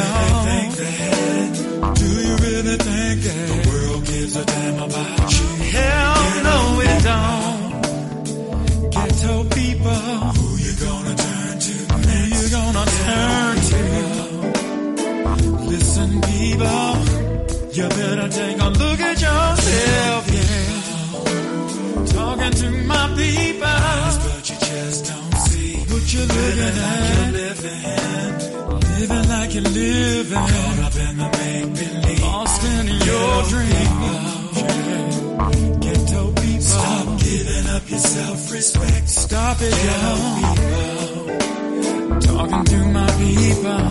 y'all. Think that? Do you really think that the world gives a damn about you? Hell no, it don't. Ghetto people, who you gonna turn to? Who you gonna turn to? Listen, people, you better take a look at yourself, yeah. Talking to my people, but you just don't see what you're looking at. Living, living like you're living, caught up in the make believe, lost in your dream. Yeah. Ghetto people, stop giving up your self-respect. Stop it, yo. Talking to my people,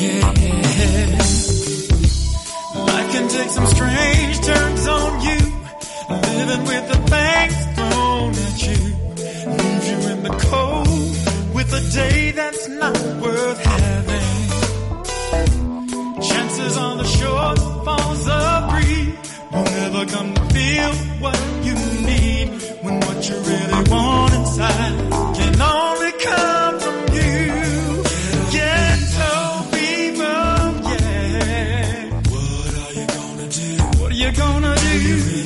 yeah. Life can take some strange turns on you. Living with the things thrown at you. Leaves you in the cold a day that's not worth having. Chances on the shortfalls of greed won't ever come to feel what you need when what you really want inside can only come from you. Ghetto people, yeah. What are you gonna people. You gotta take a look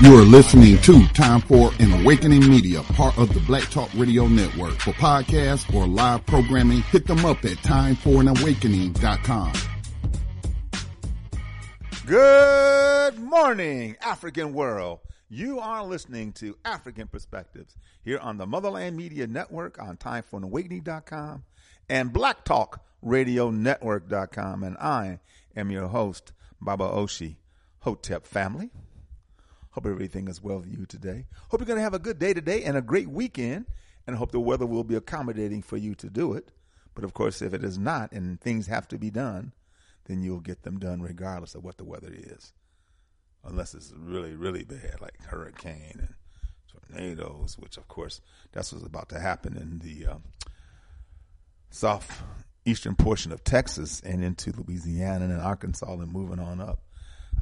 You are listening to Time for an Awakening Media, part of the Black Talk Radio Network. For podcasts or live programming, hit them up at timeforanawakening.com. Good morning, African world. You are listening to Afrikan Perspectives here on the Motherland Media Network on timeforanawakening.com and blacktalkradionetwork.com. And I am your host, Baba Oshi, Hotep family. Hope everything is well with you today. Hope you're going to have a good day today and a great weekend. And I hope the weather will be accommodating for you to do it. But of course, if it is not and things have to be done, then you'll get them done regardless of what the weather is. Unless it's really, really bad, like hurricane and tornadoes, which of course that's what's about to happen in the uh, southeastern portion of Texas and into Louisiana and Arkansas and moving on up.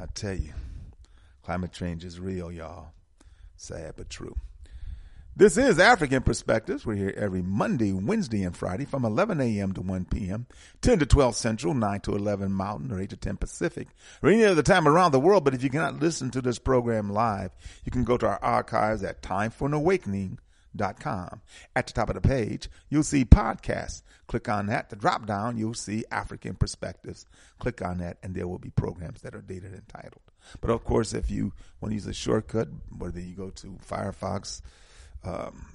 I tell you, climate change is real, y'all. Sad but true. This is Afrikan Perspectives. We're here every Monday, Wednesday, and Friday from 11 a.m. to 1 p.m., 10 to 12 Central, 9 to 11 Mountain, or 8 to 10 Pacific, or any other time around the world. But if you cannot listen to this program live, you can go to our archives at timeforanawakening.com. At the top of the page, you'll see podcasts. Click on that. The drop down, you'll see Afrikan Perspectives. Click on that, and there will be programs that are dated and titled. But of course, if you want to use a shortcut, whether you go to Firefox, um,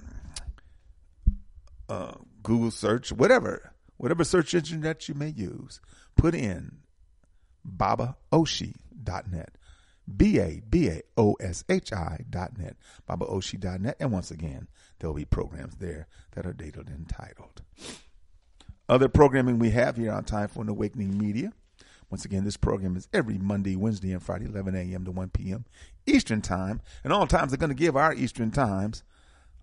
uh, Google search, whatever, whatever search engine that you may use, put in babaoshi.net. B A B A O S H I dot net, babaoshi.net. And once again, there will be programs there that are dated and titled. Other programming we have here on Time for an Awakening Media. Once again, this program is every Monday, Wednesday, and Friday, 11 a.m. to 1 p.m. Eastern Time. And all times are going to give our Eastern Times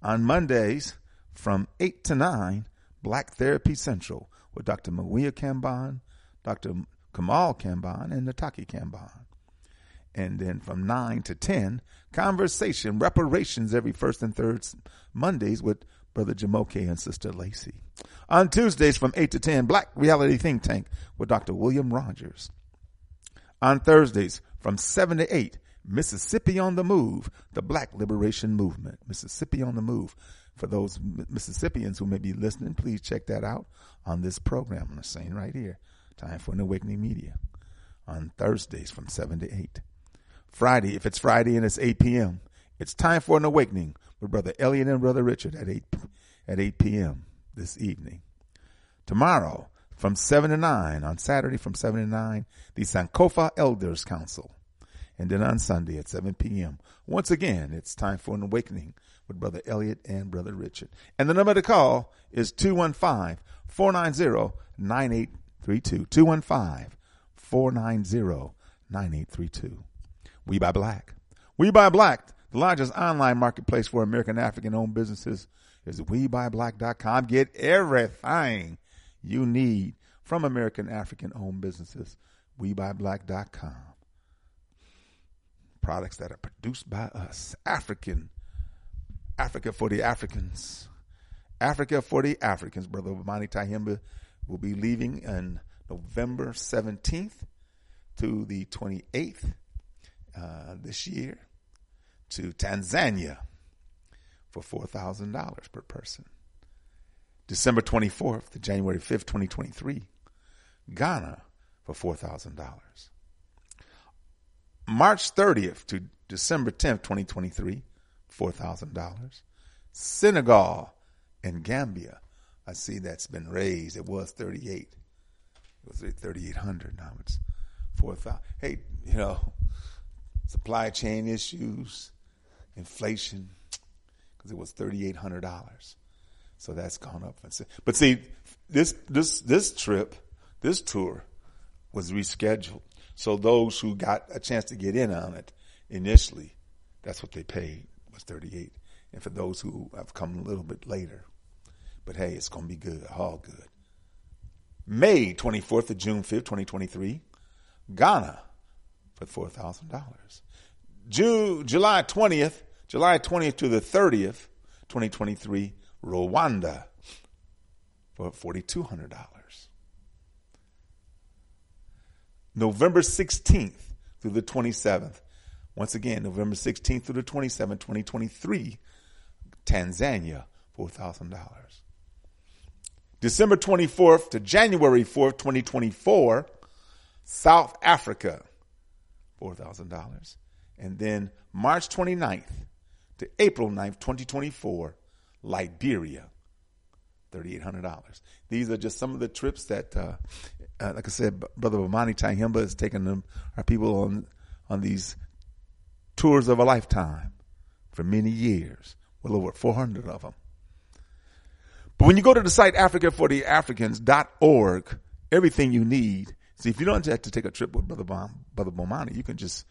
on Mondays from 8 to 9, Black Therapy Central with Dr. Mawia Kambon, Dr. Kamal Kambon, and Nataki Kambon. And then from 9 to 10, Conversation, Reparations every first and third Mondays with Brother Jamoke and Sister Lacey. On Tuesdays from 8 to 10, Black Reality Think Tank with Dr. William Rogers. On Thursdays from 7 to 8, Mississippi on the Move, the Black Liberation Movement. Mississippi on the Move. For those Mississippians who may be listening, please check that out on this program. I'm saying right here. Time for an Awakening Media. On Thursdays from 7 to 8. Friday, if it's Friday and it's 8 p.m., it's time for an awakening with Brother Elliot and Brother Richard at 8 at 8 p.m. this evening. Tomorrow, from 7 to 9, on Saturday from 7 to 9, the Sankofa Elders Council. And then on Sunday at 7 p.m. Once again, it's time for an awakening with Brother Elliot and Brother Richard. And the number to call is 215 490 9832. 215 490 9832. We Buy Black. We Buy Black, the largest online marketplace for American African owned businesses, is WeBuyBlack.com. Get everything you need from American African owned businesses. WeBuyBlack.com products that are produced by us. African, Africa for the Africans. Africa for the Africans. Brother Mani Tyehimba will be leaving on November 17th to the 28th uh, this year to Tanzania for $4,000 per person. December 24th to January 5th, 2023, Ghana for $4,000. March 30th to December 10th, 2023, $4,000. Senegal and Gambia, I see that's been raised. It was 38. It was it 3,800? Now it's 4,000. Hey, you know, supply chain issues, inflation, because it was $3,800. So that's gone up. But see, this, this, this trip, this tour was rescheduled. So those who got a chance to get in on it initially, that's what they paid was 38. And for those who have come a little bit later, but hey, it's going to be good, all good. May 24th to June 5th, 2023, Ghana for $4,000. June, July 20th, July 20th to the 30th, 2023, Rwanda for $4,200. November 16th through the 27th. Once again, November 16th through the 27th, 2023, Tanzania, $4,000. December 24th to January 4th, 2024, South Africa, $4,000. And then March 29th to April 9th, 2024, Liberia, $3,800. These are just some of the trips that, uh, uh, like I said, Brother Bomani Tyehimba is taking them, our people on, on these tours of a lifetime for many years. Well over 400 of them. But when you go to the site africafortheafricans.org, everything you need. See, if you don't have to take a trip with Brother, Bom, Brother Bomani, you can just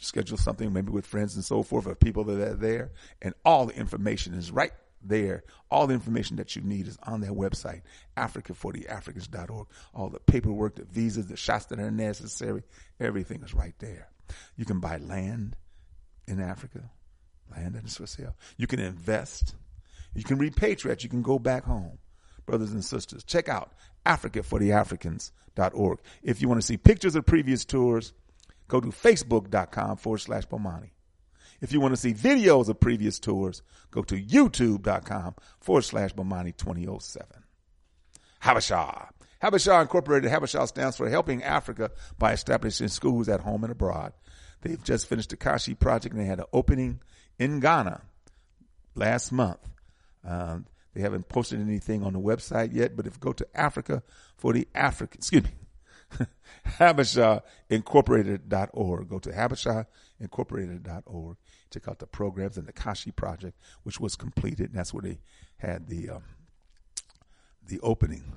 schedule something maybe with friends and so forth or people that are there and all the information is right there. All the information that you need is on their website, africafortheafricans.org. All the paperwork, the visas, the shots that are necessary, everything is right there. You can buy land in Africa, land that is for sale. You can invest. You can repatriate. You can go back home. Brothers and sisters, check out africafortheafricans.org. If you want to see pictures of previous tours, go to facebook.com forward slash Bomani. If you want to see videos of previous tours, go to youtube.com forward slash Bomani 2007. Habesha. Habesha Incorporated, Habesha stands for Helping Africa by establishing schools at home and abroad. They've just finished the Kashi project and they had an opening in Ghana last month. Um, they haven't posted anything on the website yet, but if you go to Africa for the African, excuse me, HabeshaIncorporated.org. Go to HabeshaIncorporated.org. Check out the programs and the Kashi project, which was completed. And that's where they had the um, the opening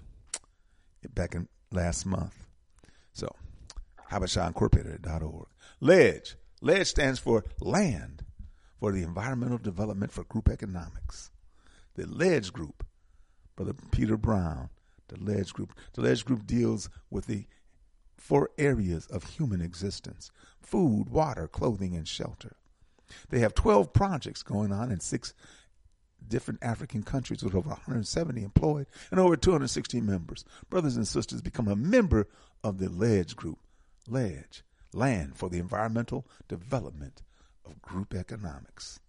back in last month. So, HabeshaIncorporated.org. LEDGE. LEDGE stands for Land for the Environmental Development for Group Economics. The LEDGE Group, Brother Peter Brown, the LEDGE Group. The LEDGE Group deals with the four areas of human existence food, water, clothing, and shelter. They have 12 projects going on in six different African countries with over 170 employed and over 260 members. Brothers and sisters, become a member of the LEDGE group. LEDGE, Land for the Environmental Development of Group Economics.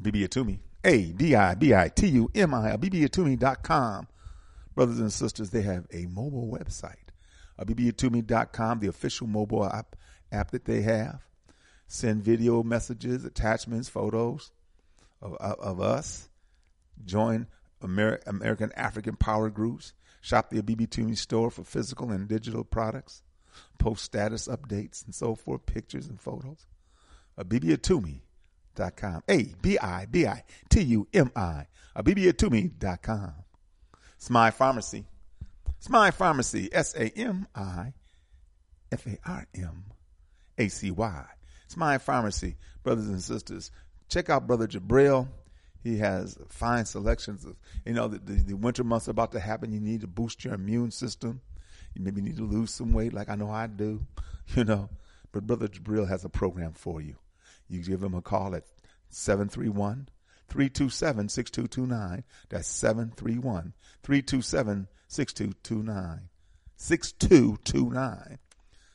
Bibi Atumi, abibitumi.com brothers and sisters, they have a mobile website, uh, the official mobile app, app that they have. Send video messages, attachments, photos of, of, of us. Join Amer- American African Power Groups. Shop the BB store for physical and digital products. Post status updates and so forth, pictures and photos. Uh, abibitumi.com. A B I B I T U M I. Uh. Smy Pharmacy. Smy Pharmacy, S A M I F A R M A C Y. Smy Pharmacy, brothers and sisters. Check out Brother Jabril. He has fine selections of, you know, the, the, the, winter months are about to happen. You need to boost your immune system. You maybe need to lose some weight, like I know I do, you know. But Brother Jabril has a program for you. You give him a call at 731 327 6229. That's 731 327 6229. 6229.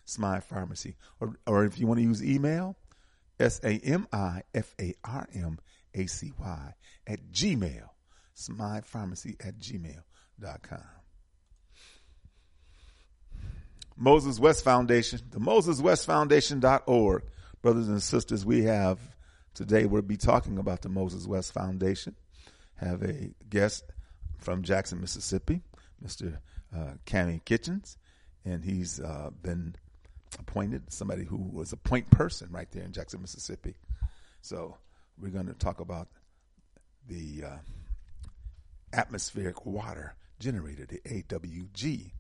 Smy Pharmacy. Or, or if you want to use email, S A M I F A R M A C Y at Gmail. Smy Pharmacy at gmail.com. Moses West Foundation, the Moses West Foundation.org. Brothers and sisters, we have Today we'll be talking about the Moses West Foundation. Have a guest from Jackson, Mississippi, Mr. uh, Cami Kitchens, and he's uh, been appointed somebody who was a point person right there in Jackson, Mississippi. So we're going to talk about the uh, atmospheric water generator, the AWG,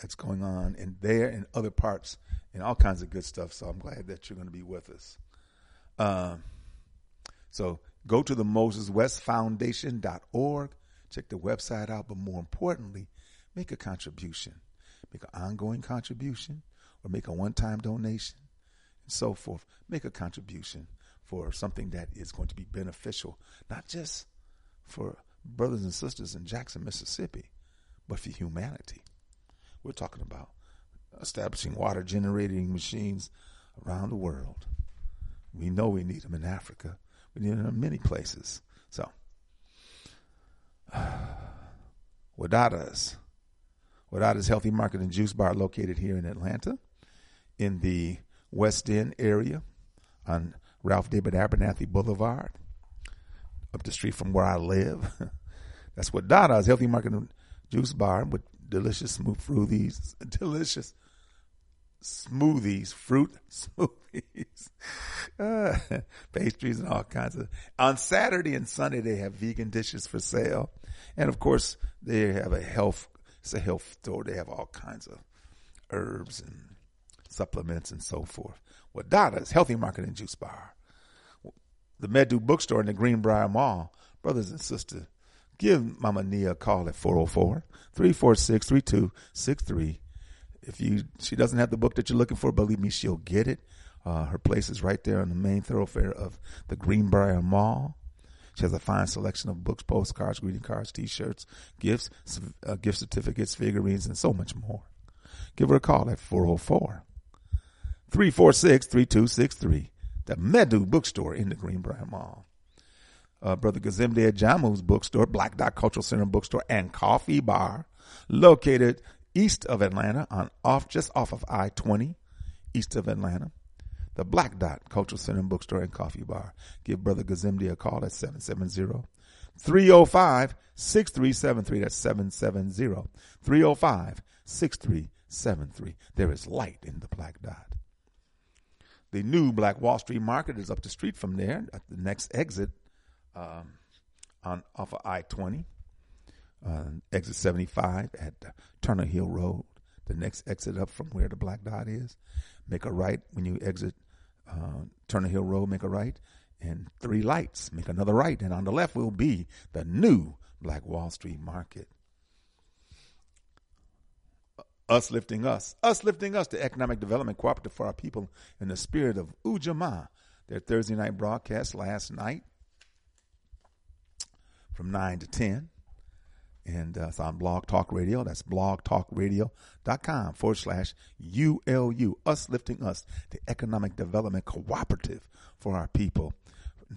that's going on in there and other parts and all kinds of good stuff. So I'm glad that you're going to be with us. Um, so go to the MosesWestFoundation.org, check the website out, but more importantly, make a contribution. Make an ongoing contribution or make a one time donation and so forth. Make a contribution for something that is going to be beneficial, not just for brothers and sisters in Jackson, Mississippi, but for humanity. We're talking about establishing water generating machines around the world. We know we need them in Africa. Them in many places. So, Wadada's. Wadada's Healthy Market and Juice Bar located here in Atlanta in the West End area on Ralph David Abernathy Boulevard, up the street from where I live. That's what Dada's Healthy Market and Juice Bar with delicious smooth fruities, delicious smoothies, fruit smoothies, uh, pastries, and all kinds of. On Saturday and Sunday, they have vegan dishes for sale, and of course, they have a health. It's a health store. They have all kinds of herbs and supplements and so forth. Wadada's Healthy Market and Juice Bar, the Medu Bookstore in the Greenbriar Mall, brothers and sisters. Give Mama Nia a call at 404 346 3263 if you she doesn't have the book that you're looking for, believe me, she'll get it. Uh, her place is right there on the main thoroughfare of the Greenbriar Mall. She has a fine selection of books, postcards, greeting cards, T-shirts, gifts, uh, gift certificates, figurines, and so much more. Give her a call at 404 346 3263. The Medu Bookstore in the Greenbriar Mall. Uh, Brother Gazimde Jamu's bookstore, Black Dot Cultural Center bookstore, and coffee bar located east of Atlanta on off just off of I-20, east of Atlanta. The Black Dot Cultural Center Bookstore and Coffee Bar. Give Brother Gazimdi a call at 770 305 6373. That's 770 305 6373. There is light in the Black Dot. The new Black Wall Street Market is up the street from there at the next exit um, on off of I 20 uh, exit 75 at uh, Turner Hill Road. The next exit up from where the black dot is. Make a right when you exit uh, Turner Hill Road, make a right, and three lights, make another right. And on the left will be the new Black Wall Street Market. Us lifting us, us lifting us, the economic development cooperative for our people in the spirit of Ujamaa. Their Thursday night broadcast last night from 9 to 10 and uh, it's on Blog Talk Radio. That's blogtalkradio.com forward slash ULU, us lifting us, the economic development cooperative for our people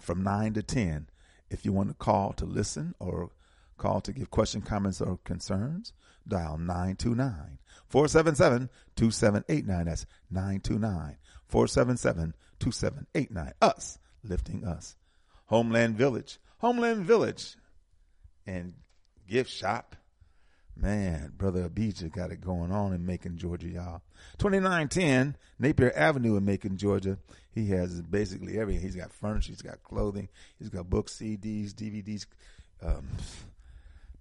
from 9 to 10. If you want to call to listen or call to give question, comments, or concerns, dial 929 477 2789. That's 929 477 2789. Us lifting us. Homeland Village. Homeland Village. And gift shop. Man, brother Abijah got it going on in Macon, Georgia, y'all. 2910 Napier Avenue in Macon, Georgia. He has basically everything. He's got furniture, he's got clothing, he's got books, CDs, DVDs. Um,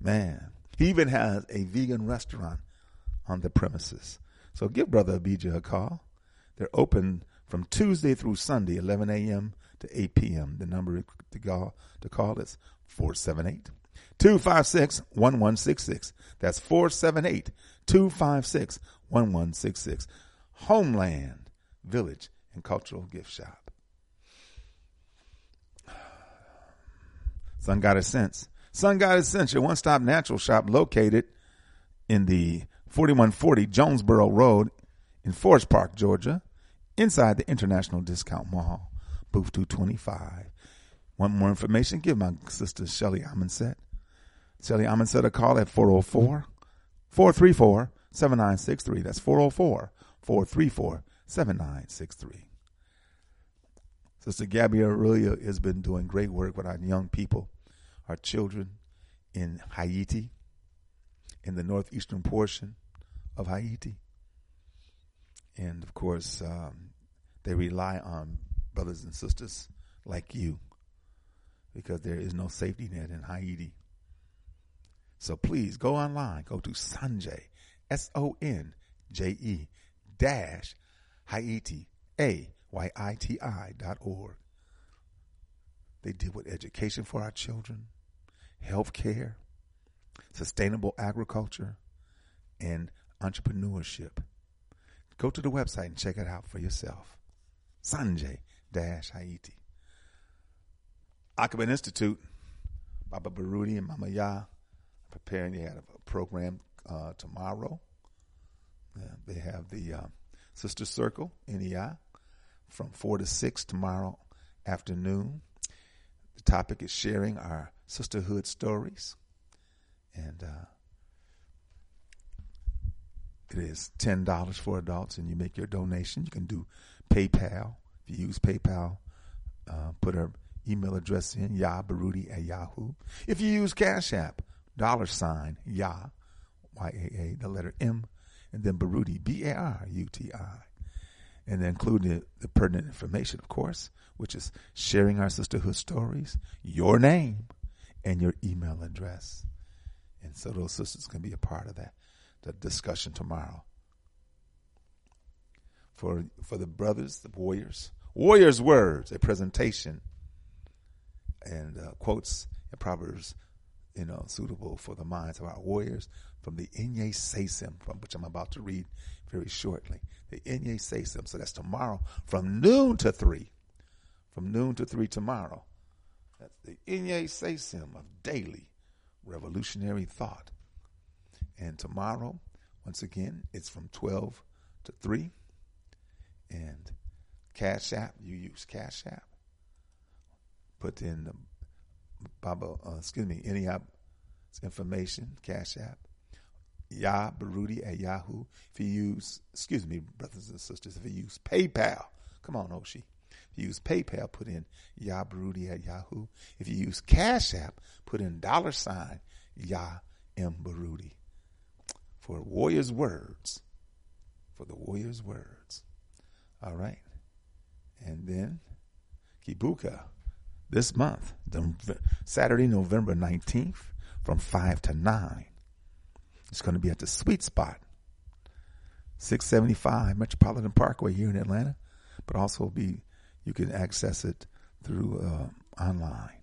man, he even has a vegan restaurant on the premises. So give brother Abijah a call. They're open from Tuesday through Sunday, 11 a.m. to 8 p.m. The number to call, to call is 478 256 1166. That's 478 256 1166. Homeland Village and Cultural Gift Shop. Sun Goddess Sense. Sun Goddess Sense, your one stop natural shop located in the 4140 Jonesboro Road in Forest Park, Georgia, inside the International Discount Mall, booth 225. Want more information? Give my sister Shelly Amonset Shelly Amonset a call at 404 434 7963. That's 404 434 7963. Sister Gabby Aurelia has been doing great work with our young people, our children in Haiti, in the northeastern portion of Haiti. And of course, um, they rely on brothers and sisters like you because there is no safety net in Haiti. So please go online, go to Sonje, S O N J E dash Haiti, A Y I T I dot org. They deal with education for our children, health care, sustainable agriculture, and entrepreneurship. Go to the website and check it out for yourself. Sonje dash Haiti. Akaban Institute, Baba Baruti and Mama Ya preparing. They had a program uh, tomorrow. Uh, they have the uh, Sister Circle, NEI, from 4 to 6 tomorrow afternoon. The topic is sharing our sisterhood stories. And uh, it is $10 for adults, and you make your donation. You can do PayPal. If you use PayPal, uh, put her email address in, yabarudi at yahoo. If you use Cash App, dollar sign, ya, Y-A-A, the letter M, and then Baruti, B-A-R-U-T-I. And then include the, the pertinent information, of course, which is sharing our sisterhood stories, your name, and your email address. And so those sisters can be a part of that, the discussion tomorrow. For for the brothers, the warriors, warriors' words, a presentation, and uh, quotes and proverbs, you know, suitable for the minds of our warriors from the Inye Sesim, from which I'm about to read very shortly. The Inye Sesim. So that's tomorrow from noon to three. From noon to three tomorrow. That's the Inye Sesim of daily revolutionary thought. And tomorrow, once again, it's from 12 to 3. And Cash App, you use Cash App. Put in the Baba, uh, excuse me, any app information, Cash App. Yah Baruti at Yahoo. If you use, excuse me, brothers and sisters, if you use PayPal, come on, Oshi. If you use PayPal, put in Yah Baruti at Yahoo. If you use Cash App, put in dollar sign Yah M Baruti. For Warriors Words. For the Warriors Words. All right. And then Kibuka this month, Saturday, November 19th, from 5 to 9. It's going to be at the Sweet Spot, 675 Metropolitan Parkway here in Atlanta, but also be you can access it through uh, online.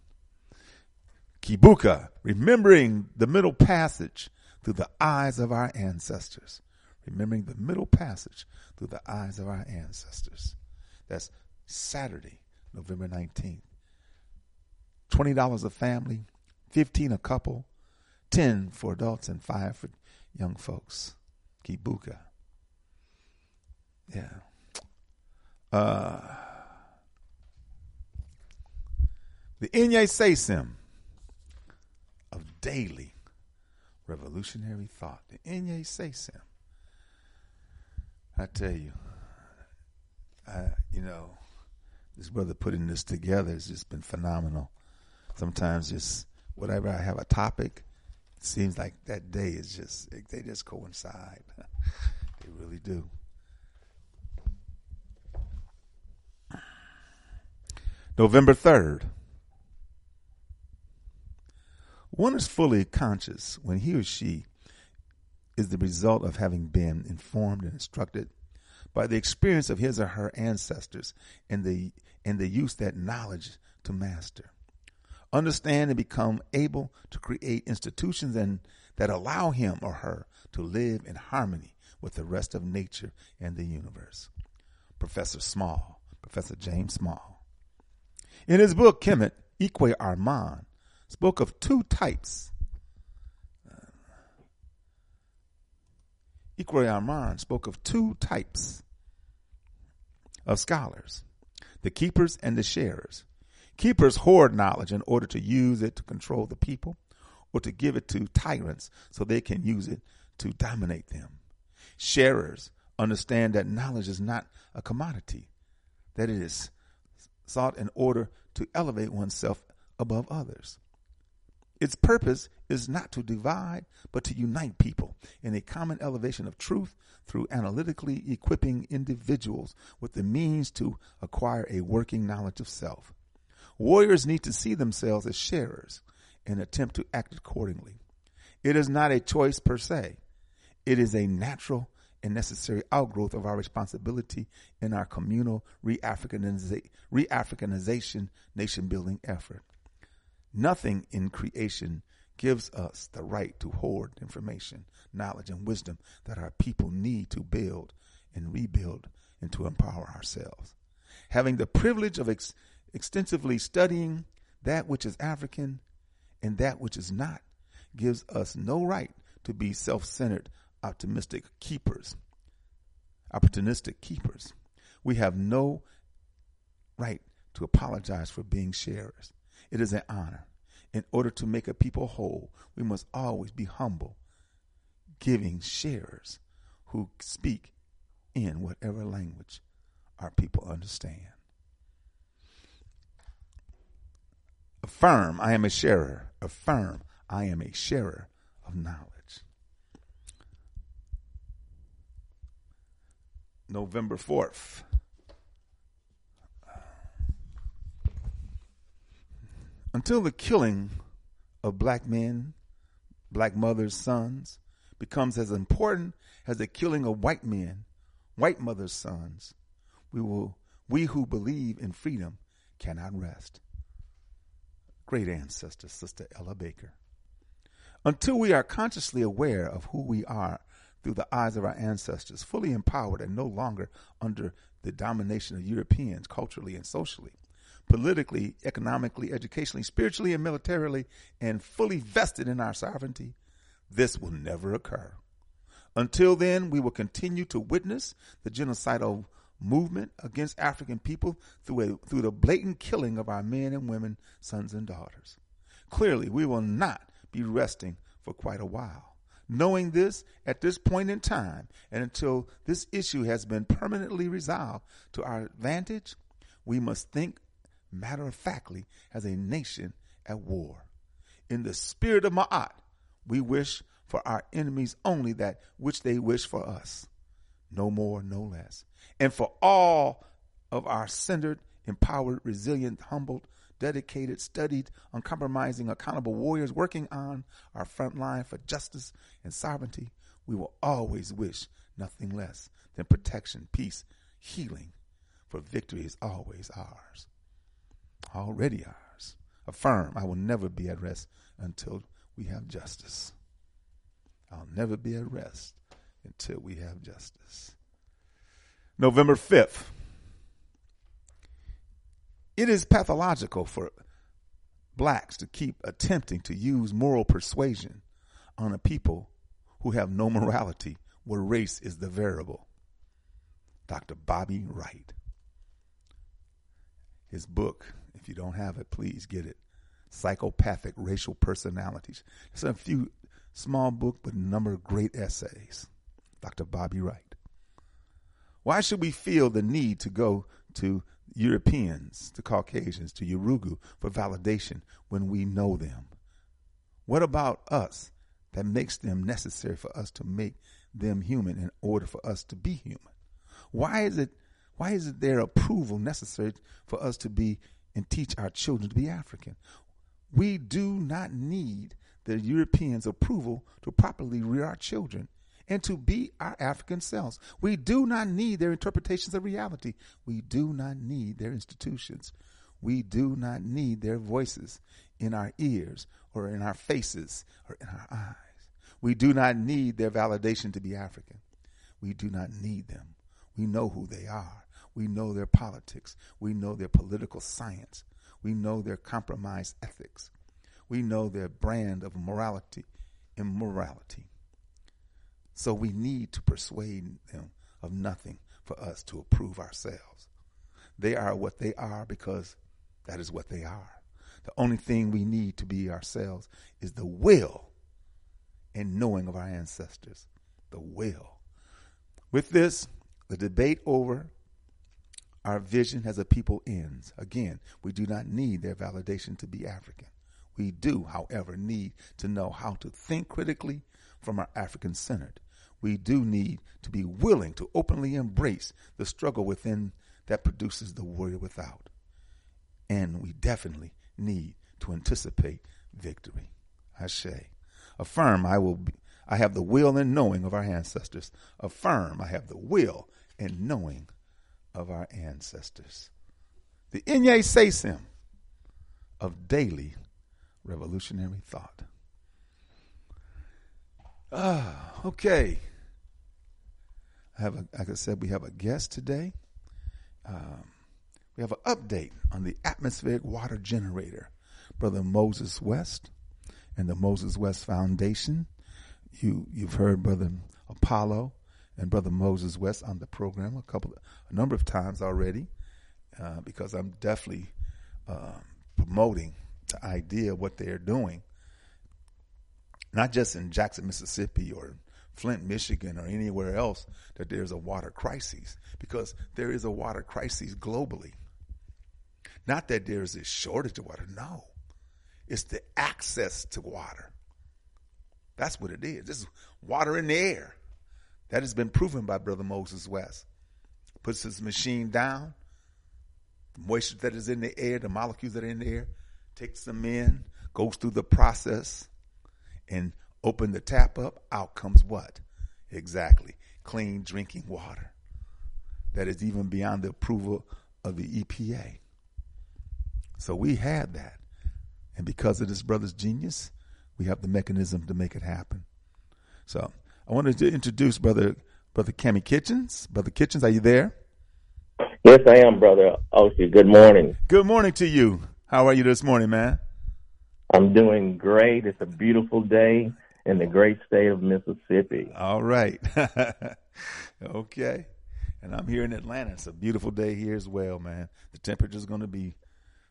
Kibuka, remembering the middle passage through the eyes of our ancestors. Remembering the middle passage through the eyes of our ancestors. That's Saturday, November 19th. $20 a family, 15 a couple, 10 for adults and 5 for young folks. Kibuka. Yeah. Uh, the Inye Sesim of daily revolutionary thought. The Inye Sesim. I tell you, I, you know, this brother putting this together has just been phenomenal. Sometimes just whatever I have a topic, it seems like that day is just they just coincide. they really do. November 3rd. One is fully conscious when he or she is the result of having been informed and instructed by the experience of his or her ancestors and the and the use that knowledge to master. Understand and become able to create institutions and that allow him or her to live in harmony with the rest of nature and the universe. Professor Small, Professor James Small. In his book, Kemet, Ikwe Armah spoke of two types. Uh, Ikwe Armah spoke of two types of scholars the keepers and the sharers. Keepers hoard knowledge in order to use it to control the people or to give it to tyrants so they can use it to dominate them. Sharers understand that knowledge is not a commodity, that it is sought in order to elevate oneself above others. Its purpose is not to divide, but to unite people in a common elevation of truth through analytically equipping individuals with the means to acquire a working knowledge of self. Warriors need to see themselves as sharers and attempt to act accordingly. It is not a choice per se. It is a natural and necessary outgrowth of our responsibility in our communal re-Africanization, nation building effort. Nothing in creation gives us the right to hoard information, knowledge, and wisdom that our people need to build and rebuild and to empower ourselves. Having the privilege of extensively studying that which is African and that which is not gives us no right to be self centered, optimistic keepers, opportunistic keepers. We have no right to apologize for being sharers. It is an honor. In order to make a people whole, we must always be humble, giving sharers who speak in whatever language our people understand. Affirm, I am a sharer. Affirm, I am a sharer of knowledge. November 4th. Until the killing of black men, black mothers' sons becomes as important as the killing of white men, white mothers' sons, we will we who believe in freedom cannot rest. Great ancestor, Sister Ella Baker. Until we are consciously aware of who we are through the eyes of our ancestors, fully empowered and no longer under the domination of Europeans culturally and socially, politically, economically, educationally, spiritually, and militarily, and fully vested in our sovereignty, this will never occur. Until then, we will continue to witness the genocidal movement against African people through, a, through the blatant killing of our men and women, sons and daughters. Clearly, we will not be resting for quite a while. Knowing this at this point in time and until this issue has been permanently resolved to our advantage, we must think matter of factly as a nation at war. In the spirit of Ma'at, we wish for our enemies only that which they wish for us, no more, no less. And for all of our centered, empowered, resilient, humbled, dedicated, studied, uncompromising, accountable warriors working on our front line for justice and sovereignty, we will always wish nothing less than protection, peace, healing, for victory is always ours. Already ours. Affirm, I will never be at rest until we have justice. I'll never be at rest until we have justice. November 5th. It is pathological for blacks to keep attempting to use moral persuasion on a people who have no morality where race is the variable. Dr. Bobby Wright. His book, if you don't have it, please get it. Psychopathic Racial Personalities. It's a few small book, but a number of great essays. Dr. Bobby Wright. Why should we feel the need to go to Europeans, to Caucasians, to Yurugu for validation when we know them? What about us that makes them necessary for us to make them human in order for us to be human? Why is it why is it their approval necessary for us to be and teach our children to be African? We do not need the Europeans' approval to properly rear our children and to be our African selves. We do not need their interpretations of reality. We do not need their institutions. We do not need their voices in our ears or in our faces or in our eyes. We do not need their validation to be African. We do not need them. We know who they are. We know their politics. We know their political science. We know their compromised ethics. We know their brand of morality, immorality. So we need to persuade them of nothing for us to approve ourselves. They are what they are because that is what they are. The only thing we need to be ourselves is the will and knowing of our ancestors. The will. With this, the debate over our vision as a people ends. Again, we do not need their validation to be African. We do, however, need to know how to think critically from our African centered. We do need to be willing to openly embrace the struggle within that produces the warrior without. And we definitely need to anticipate victory. I say, affirm I will be, I have the will and knowing of our ancestors. Affirm I have the will and knowing of our ancestors. The Inye Sasim of daily revolutionary thought. Ah, okay. I have, a, like I said, we have a guest today. Um, we have an update on the atmospheric water generator, Brother Moses West and the Moses West Foundation. You you've heard Brother Apollo and Brother Moses West on the program a couple, a number of times already, uh, because I'm definitely uh, promoting the idea of what they're doing, not just in Jackson, Mississippi, or Flint, Michigan, or anywhere else that there's a water crisis, because there is a water crisis globally. Not that there's a shortage of water, no. It's the access to water. That's what it is. This is water in the air. That has been proven by Brother Moses West. Puts his machine down, the moisture that is in the air, the molecules that are in the air, takes them in, goes through the process, and open the tap up. Out comes what? Exactly. Clean drinking water. That is even beyond the approval of the EPA. So we had that. And because of this brother's genius, we have the mechanism to make it happen. So I wanted to introduce brother brother Cammy Kitchens. Brother Kitchens, are you there? Yes, I am, brother Oshi. Good morning. Good morning to you. How are you this morning, man? I'm doing great. It's a beautiful day in the great state of Mississippi. All right. okay. And I'm here in Atlanta. It's a beautiful day here as well, man. The temperature's going to be,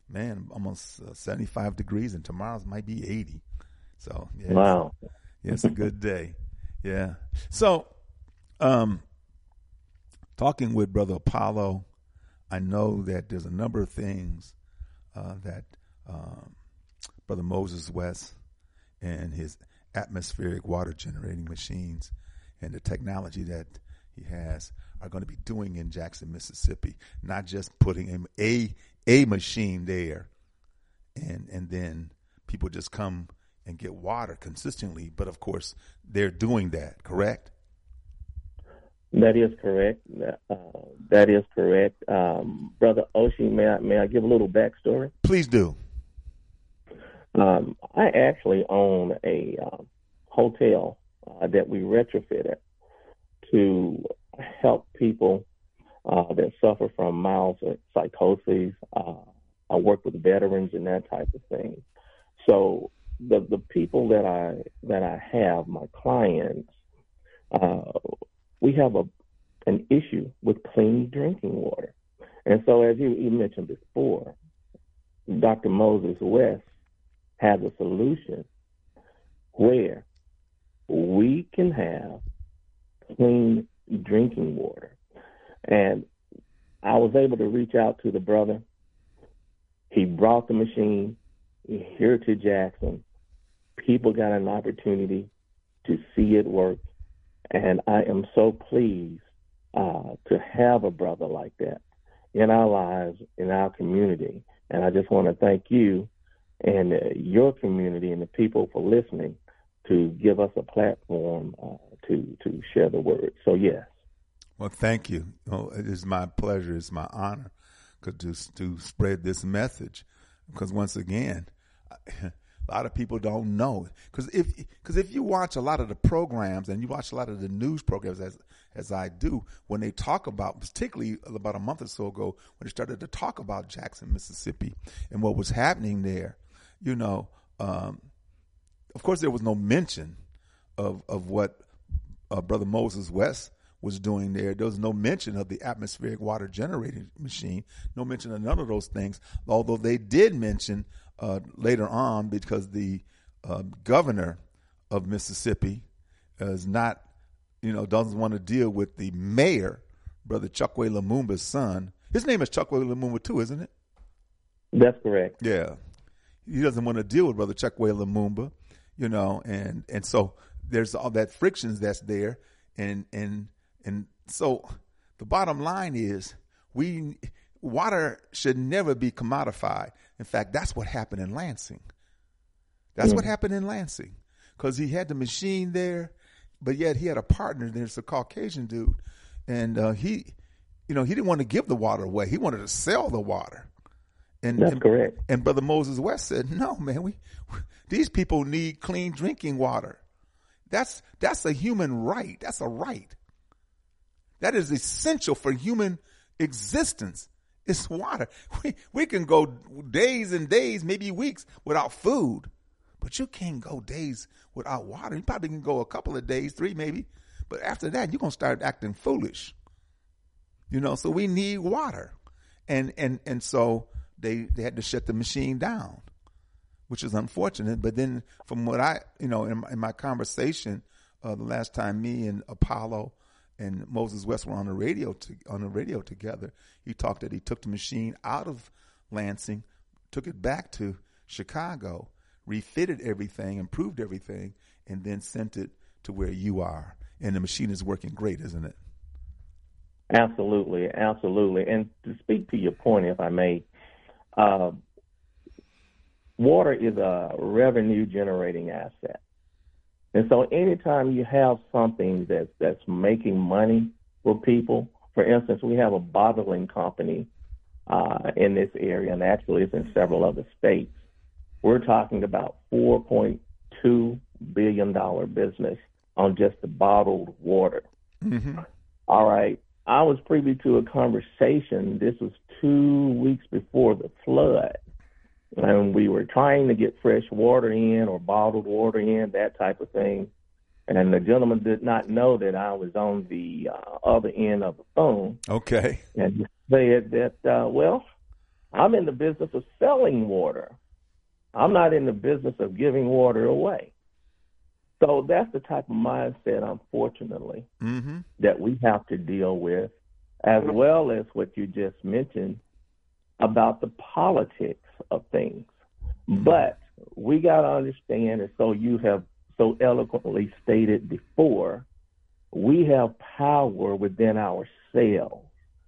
man, almost uh, 75 degrees, and tomorrow's might be 80. So, yeah, wow. It's, yeah, it's a good day. Yeah. So, um, talking with Brother Apollo, I know that there's a number of things uh, that um, Brother Moses West and his atmospheric water generating machines and the technology that he has are going to be doing in Jackson, Mississippi. Not just putting a a machine there, and and then people just come and get water consistently. But of course, they're doing that. Correct. That is correct. Uh, that is correct, um, brother Oshi. May I may I give a little backstory? Please do. Um, I actually own a uh, hotel uh, that we retrofitted to help people uh, that suffer from mild psychosis. Uh, I work with veterans and that type of thing. So the the people that I that I have, my clients, uh, we have a an issue with clean drinking water. And so, as you, you mentioned before, Dr. Moses West has a solution where we can have clean drinking water. And I was able to reach out to the brother. He brought the machine here to Jackson. People got an opportunity to see it work. And I am so pleased uh, to have a brother like that in our lives, in our community. And I just want to thank you and uh, your community and the people for listening to give us a platform uh, to to share the word. So yes. Well, thank you. Oh, it is my pleasure. It's my honor to to spread this message because once again. A lot of people don't know because if because if you watch a lot of the programs and you watch a lot of the news programs as as I do, when they talk about, particularly about a month or so ago, when they started to talk about Jackson, Mississippi, and what was happening there, you know, um, of course there was no mention of of what uh, Brother Moses West was doing there. There was no mention of the atmospheric water generating machine, no mention of none of those things, although they did mention uh, later on because the uh, governor of Mississippi is not, you know, doesn't want to deal with the mayor, Brother Chokwe Lumumba's son. His name is Chokwe Lumumba too, isn't it? That's correct. Yeah. He doesn't want to deal with Brother Chuck Chokwe Lumumba, you know, and and so there's all that frictions that's there, and and and so the bottom line is we water should never be commodified. In fact, that's what happened in Lansing. That's what happened in Lansing because he had the machine there, but yet he had a partner. There's a Caucasian dude, and uh, he, you know, he didn't want to give the water away. He wanted to sell the water. And, That's and, correct. And Brother Moses West said, "No, man, we these people need clean drinking water. That's that's a human right. That's a right. That is essential for human existence. It's water. We we can go days and days, maybe weeks without food, but you can't go days without water. You probably can go a couple of days, three maybe, but after that, you're gonna start acting foolish. You know, so we need water, and and and so they they had to shut the machine down, which is unfortunate. But then, from what I you know in, in my conversation uh, the last time me and Apollo and Moses West were on the radio to, on the radio together, he talked that he took the machine out of Lansing, took it back to Chicago, refitted everything, improved everything, and then sent it to where you are. And the machine is working great, isn't it? Absolutely, absolutely. And to speak to your point, if I may, uh, water is a revenue generating asset. And so anytime you have something that's that's making money for people, for instance, we have a bottling company uh, in this area, and actually it's in several other states. We're talking about four point two billion dollar business on just the bottled water. Mm-hmm. All right. I was privy to a conversation. This was two weeks before the flood. And we were trying to get fresh water in or bottled water in, that type of thing. And the gentleman did not know that I was on the uh, other end of the phone. Okay. And he said that, uh, well, I'm in the business of selling water. I'm not in the business of giving water away. So that's the type of mindset, unfortunately, Mm-hmm. that we have to deal with, as well as what you just mentioned about the politics of things. But we got to understand, and so you have so eloquently stated before, we have power within ourselves.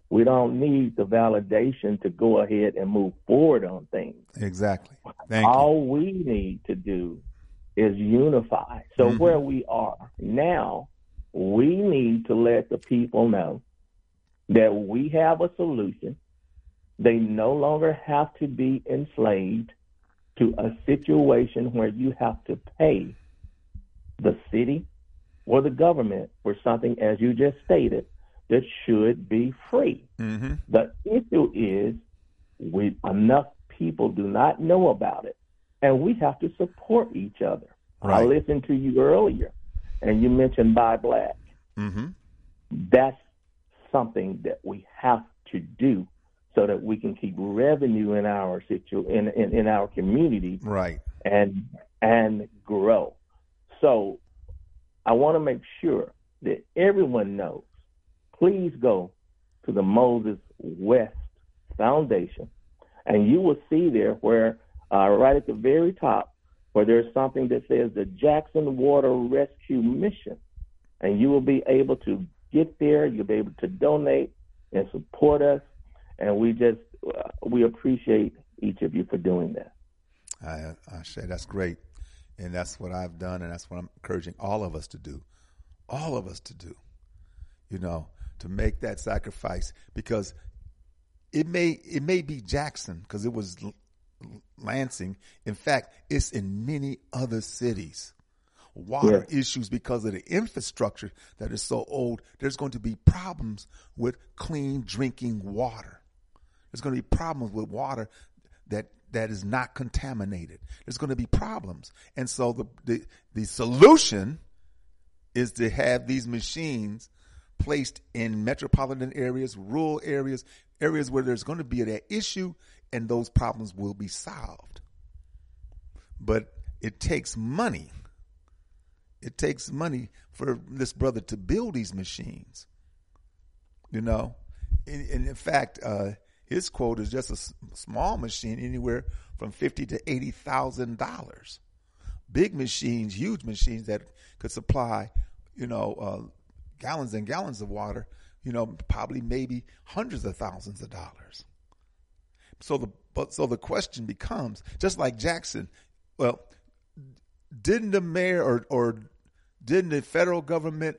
We don't need the validation to go ahead and move forward on things. Exactly. Thank you. All we need to do is unify. So Mhm. where we are now, we need to let the people know that we have a solution. They no longer have to be enslaved to a situation where you have to pay the city or the government for something, as you just stated, that should be free. Mm-hmm. The issue is we enough people do not know about it, and we have to support each other. I listened to you earlier, and you mentioned Buy Black. Mm-hmm. That's something that we have to do so that we can keep revenue in our situ in, in, in our community Right. and and grow. So I want to make sure that everyone knows. Please go to the Moses West Foundation, and you will see there where uh, right at the very top where there's something that says the Jackson Water Rescue Mission, and you will be able to get there. You'll be able to donate and support us, and we just uh, we appreciate each of you for doing that. I, I say that's great. And that's what I've done. And that's what I'm encouraging all of us to do. All of us to do, you know, to make that sacrifice because it may, it may be Jackson because it was Lansing. In fact, it's in many other cities. Water issues because of the infrastructure that is so old. There's going to be problems with clean drinking water. There's going to be problems with water that that is not contaminated. There's going to be problems, and so the the, the solution is to have these machines placed in metropolitan areas, rural areas, areas where there's going to be that issue, and those problems will be solved. But it takes money. It takes money for this brother to build these machines. You know, and, and in fact, uh, his quote is just a small machine, anywhere from from fifty to eighty thousand dollars. Big machines, huge machines that could supply, you know, uh, gallons and gallons of water. You know, probably maybe hundreds of thousands of dollars. So the but so the question becomes just like Jackson. Well, didn't the mayor or or didn't the federal government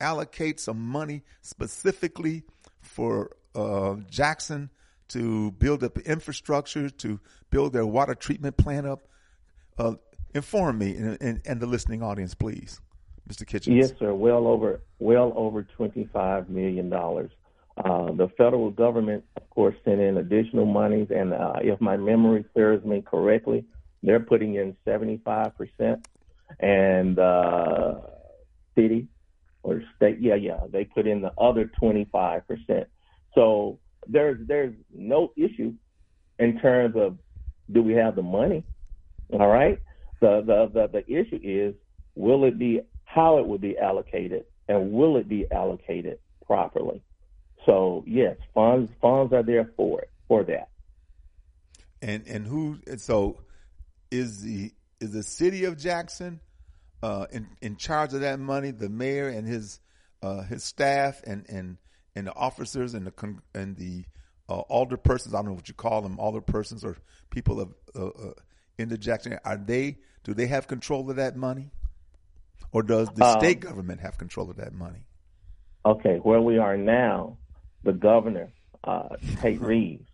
allocate some money specifically for uh, Jackson to build up infrastructure, to build their water treatment plant up? Uh, inform me and, and, and, the listening audience, please, Mr. Kitchens. Yes, sir. Well over well over twenty five million dollars. Uh, the federal government, of course, sent in additional monies, and uh, if my memory serves me correctly, they're putting in seventy five percent, and uh, city or state, yeah, yeah, they put in the other twenty five percent. So there's there's no issue in terms of do we have the money? All right. The the the, the issue is will it be how it will be allocated and will it be allocated properly? So yes, funds funds are there for it for that. And and who so is the is the city of Jackson uh, in in charge of that money? The mayor and his uh, his staff and and and the officers and the con- and the uh, alder persons. I don't know what you call them, alder persons or people of uh, uh, in the Jackson. Are they? Do they have control of that money, or does the um, state government have control of that money? Okay, where we are now, the governor, uh, Tate Reeves,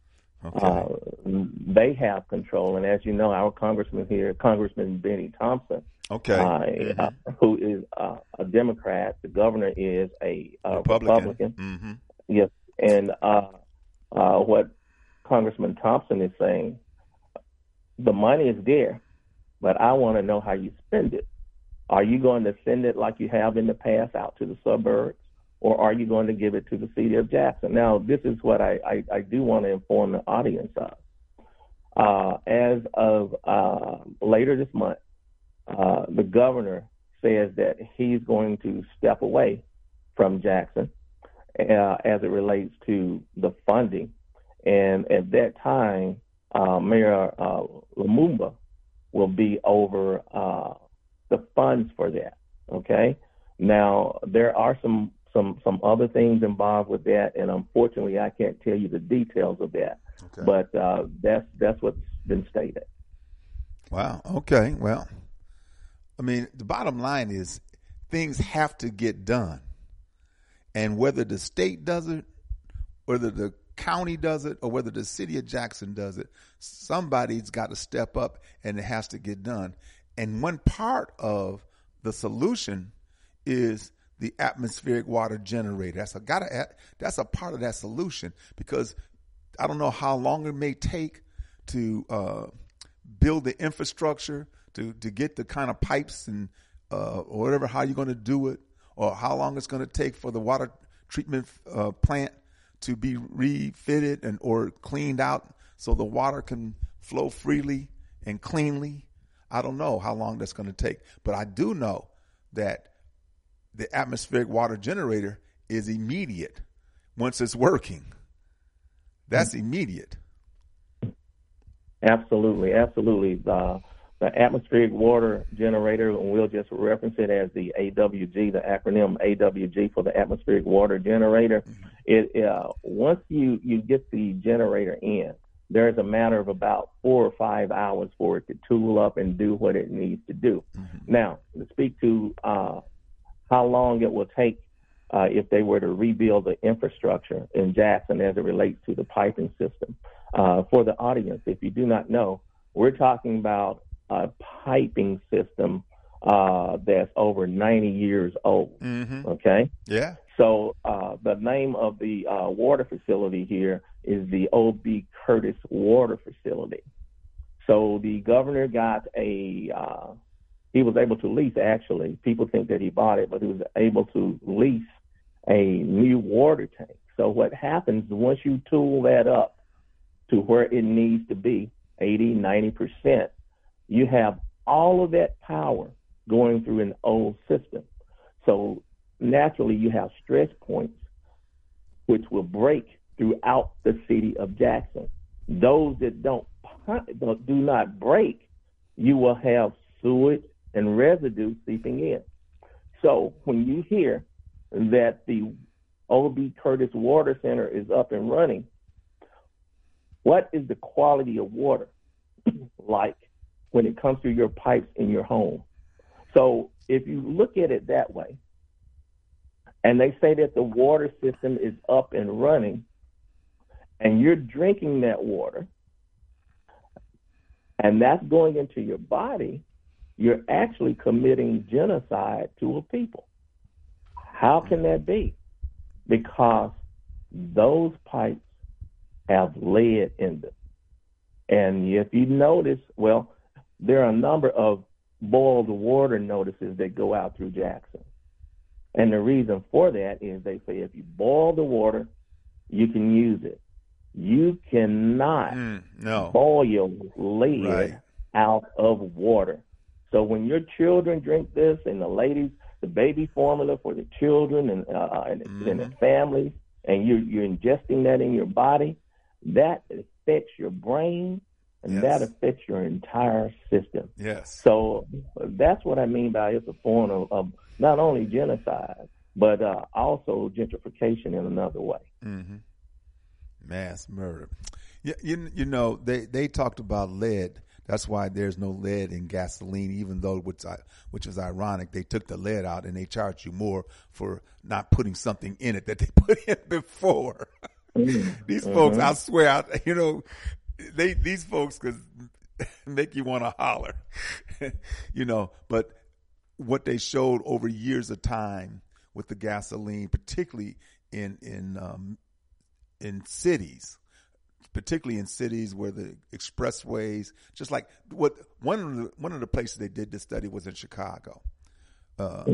okay. uh, they have control. And as you know, our congressman here, Congressman Benny Thompson, okay, uh, mm-hmm. Uh, who is uh, a Democrat, the governor is a Republican. Republican. Mm-hmm. Yes, and uh, what Congressman Thompson is saying, the money is there, but I want to know how you spend it. Are you going to send it like you have in the past out to the suburbs? or are you going to give it to the city of Jackson? Now, this is what I, I, I do want to inform the audience of. Uh, as of uh, later this month, uh, the governor says that he's going to step away from Jackson uh, as it relates to the funding. And at that time, uh, Mayor uh, Lumumba will be over the funds for that. Okay. Now, there are some some some other things involved with that, and unfortunately, I can't tell you the details of that. Okay. But uh, that's that's what's been stated. Wow. Okay. Well, I mean, the bottom line is things have to get done, and whether the state does it, whether the county does it, or whether the city of Jackson does it, somebody's got to step up, and it has to get done. And one part of the solution is the atmospheric water generator. That's a gotta that's a part of that solution because I don't know how long it may take to uh, build the infrastructure to to get the kind of pipes and uh, or whatever how you're going to do it or how long it's going to take for the water treatment uh, plant to be refitted and or cleaned out so the water can flow freely and cleanly. I don't know how long that's going to take, but I do know that the atmospheric water generator is immediate once it's working. That's immediate. Absolutely, absolutely. The, the atmospheric water generator, and we'll just reference it as the AWG, the acronym AWG for the atmospheric water generator. Mm-hmm. It uh, once you you get the generator in, there's a matter of about four or five hours for it to tool up and do what it needs to do. Mm-hmm. Now, to speak to uh, how long it will take uh, if they were to rebuild the infrastructure in Jackson as it relates to the piping system. Uh, for the audience, if you do not know, we're talking about a piping system uh, that's over 90 years old. Mm-hmm. Okay? Yeah. So uh, the name of the uh, water facility here is the O.B. Curtis Water Facility. So the governor got a uh, he was able to lease actually. People think that he bought it, but he was able to lease a new water tank. So what happens once you tool that up to where it needs to be, 80, 90%, you have all of that power going through an old system. So naturally you have stress points which will break throughout the city of Jackson. Those that don't do not break, you will have sewage and residue seeping in. So when you hear that the O.B. Curtis Water Center is up and running, what is the quality of water like when it comes to your pipes in your home? So if you look at it that way, and they say that the water system is up and running, and you're drinking that water, and that's going into your body, you're actually committing genocide to a people. How can that be? Because those pipes have lead in them. And if you notice, well, there are a number of boiled water notices that go out through Jackson. And the reason for that is they say if you boil the water, you can use it. You cannot Mm, no. boil lead Right. out of water. So when your children drink this, and the ladies, the baby formula for the children and uh, and, and the families, and you're you're ingesting that in your body, that affects your brain, and Yes. that affects your entire system. Yes. So that's what I mean by it's a form of, of not only genocide, but uh, also gentrification in another way. Mm-hmm. Mass murder. You, you, you know, they, they talked about lead. That's why there's no lead in gasoline, even though, which, I, which is ironic, they took the lead out and they charge you more for not putting something in it that they put in before. these folks, I swear, I, you know, they these folks could make you want to holler, you know. But what they showed over years of time with the gasoline, particularly in in um, in cities, particularly in cities where the expressways, just like what one of the one of the places they did this study was in Chicago, uh,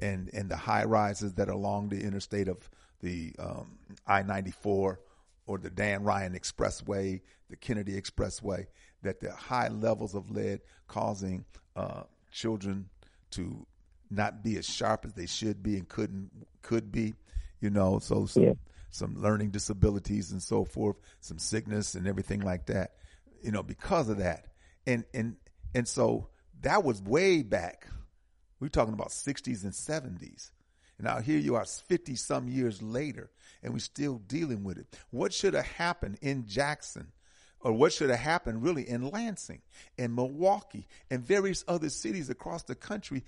and and the high rises that are along the interstate of the um, I ninety four or the Dan Ryan Expressway, the Kennedy Expressway, that the high levels of lead causing uh, children to not be as sharp as they should be and couldn't could be, you know. So some Yeah. some learning disabilities and so forth, some sickness and everything like that, you know, because of that. And and and so that was way back. We're talking about 60s and 70s. And now here you are 50 some years later and we're still dealing with it. What should have happened in Jackson or what should have happened really in Lansing and Milwaukee and various other cities across the country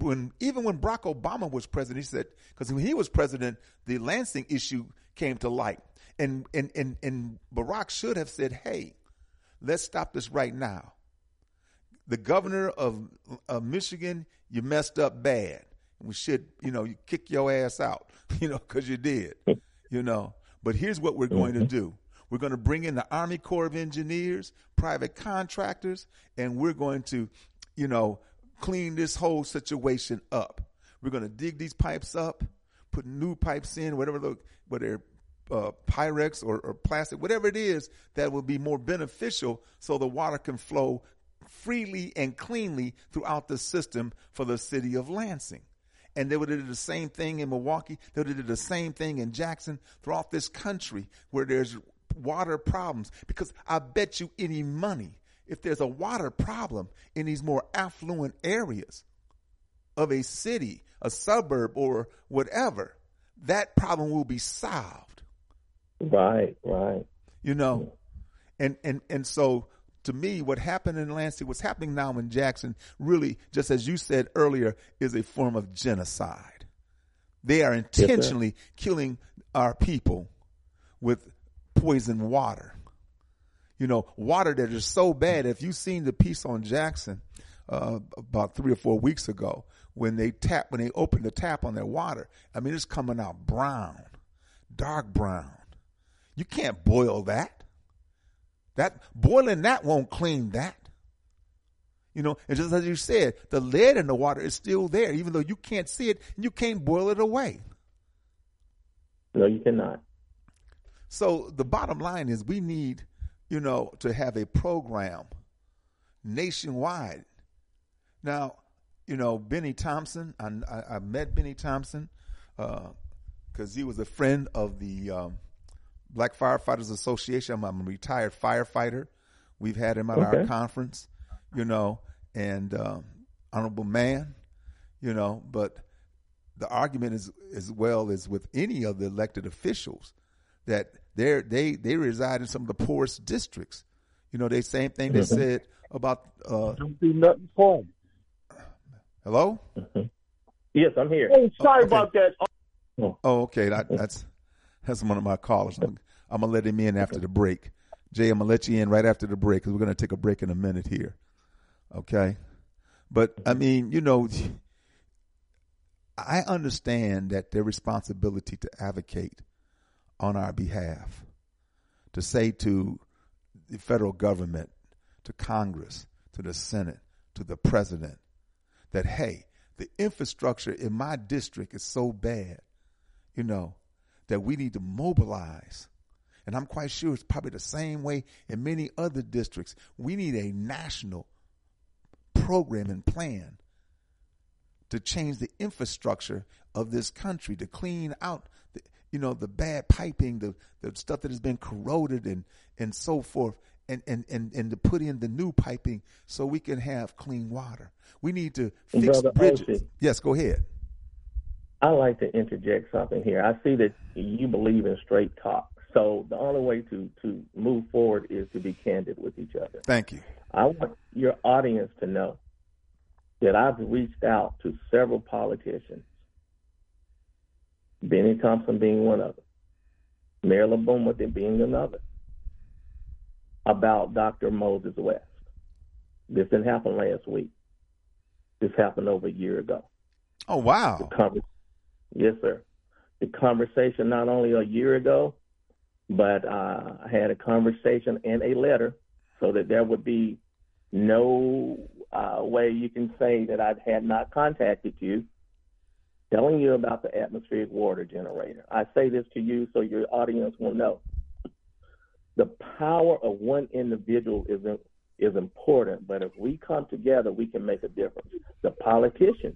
when even when Barack Obama was president, he said because when he was president, the Lansing issue came to light, and and and and Barack should have said, "Hey, let's stop this right now." The governor of, of Michigan, you messed up bad. We should, you know, you kick your ass out, you know, because you did, you know. But here's what we're going to do. We're going to bring in the Army Corps of Engineers, private contractors, and we're going to, you know, clean this whole situation up. We're going to dig these pipes up, put new pipes in, whatever the whether uh, Pyrex or, or plastic, whatever it is that will be more beneficial, so the water can flow freely and cleanly throughout the system for the city of Lansing. And they would have did the same thing in Milwaukee. They would have did the same thing in Jackson throughout this country where there's water problems. Because I bet you any money, if there's a water problem in these more affluent areas of a city, a suburb, or whatever, that problem will be solved. Right, right. You know, and and and so to me, what happened in Lansing, what's happening now in Jackson, really, just as you said earlier, is a form of genocide. They are intentionally killing our people with poison water. You know, water that is so bad. If you've seen the piece on Jackson uh, about three or four weeks ago, when they tap, when they open the tap on their water, I mean, it's coming out brown, dark brown. You can't boil that. That boiling that won't clean that. You know, and just as you said, the lead in the water is still there, even though you can't see it and you can't boil it away. No, you cannot. So the bottom line is we need, you know, to have a program nationwide. Now, you know, Benny Thompson, I, I, I met Benny Thompson because he was a friend of the um, Black Firefighters Association. I'm, I'm a retired firefighter We've had him at okay. our conference, you know, and um, honorable man, you know. But the argument is as well as with any of the elected officials that they they they reside in some of the poorest districts. You know, they same thing they mm-hmm. said about. Uh, Don't do nothing for them. Hello. Mm-hmm. Yes, I'm here. Hey, sorry oh, okay. about that. Oh, oh okay. That, that's that's one of my callers. I'm, I'm, gonna let him in after the break. Jay, I'm gonna let you in right after the break because we're gonna take a break in a minute here. Okay. But I mean, you know, I understand that their responsibility to advocate on our behalf, to say to the federal government, to Congress, to the Senate, to the president, that, hey, the infrastructure in my district is so bad, you know, that we need to mobilize. And I'm quite sure it's probably the same way in many other districts. We need a national program and plan to change the infrastructure of this country, to clean out, the, you know, the bad piping, the, the stuff that has been corroded and, and so forth and, and, and, and to put in the new piping so we can have clean water. We need to fix Brother bridges. Yes, go ahead. I like to interject something here. I see that you believe in straight talk. So the only way to, to move forward is to be candid with each other. Thank you. I want your audience to know that I've reached out to several politicians, Benny Thompson being one of them, Mayor Lumumba being another, about Dr. Moses West. This didn't happen last week. This happened over a year ago. Oh, wow. The, Conver- yes, sir. The conversation not only a year ago, but uh, I had a conversation and a letter so that there would be no uh, way you can say that I had not contacted you telling you about the atmospheric water generator. I say this to you so your audience will know the power of one individual is is important, but if we come together, we can make a difference. The politicians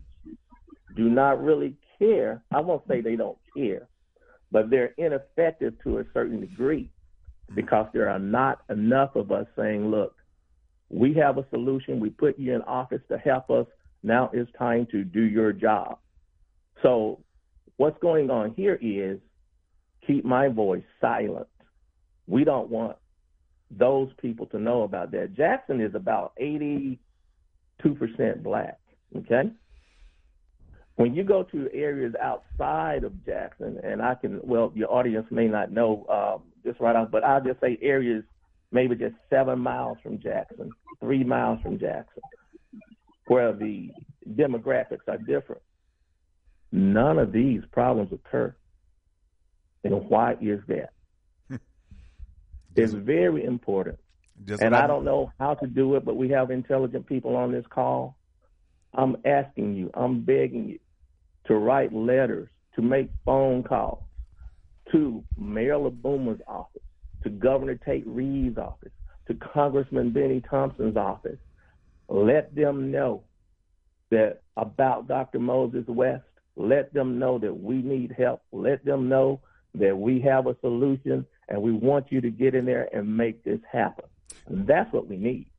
do not really care. I won't say they don't care, but they're ineffective to a certain degree because there are not enough of us saying, look, we have a solution. We put you in office to help us. Now it's time to do your job. So what's going on here is keep my voice silent we don't want those people to know about that. Jackson is about 82% black, okay? When you go to areas outside of Jackson, and I can, well, your audience may not know um, just right off, but I'll just say areas maybe just seven miles from Jackson, three miles from Jackson, where the demographics are different. None of these problems occur. And why is that? it's very important. Just and I don't know how to do it, but we have intelligent people on this call. I'm asking you, I'm begging you to write letters, to make phone calls to Mayor Lumumba's office, to Governor Tate Reeves' office, to Congressman Benny Thompson's office. Let them know that about Dr. Moses West. Let them know that we need help. Let them know that we have a solution and we want you to get in there and make this happen. That's what we need.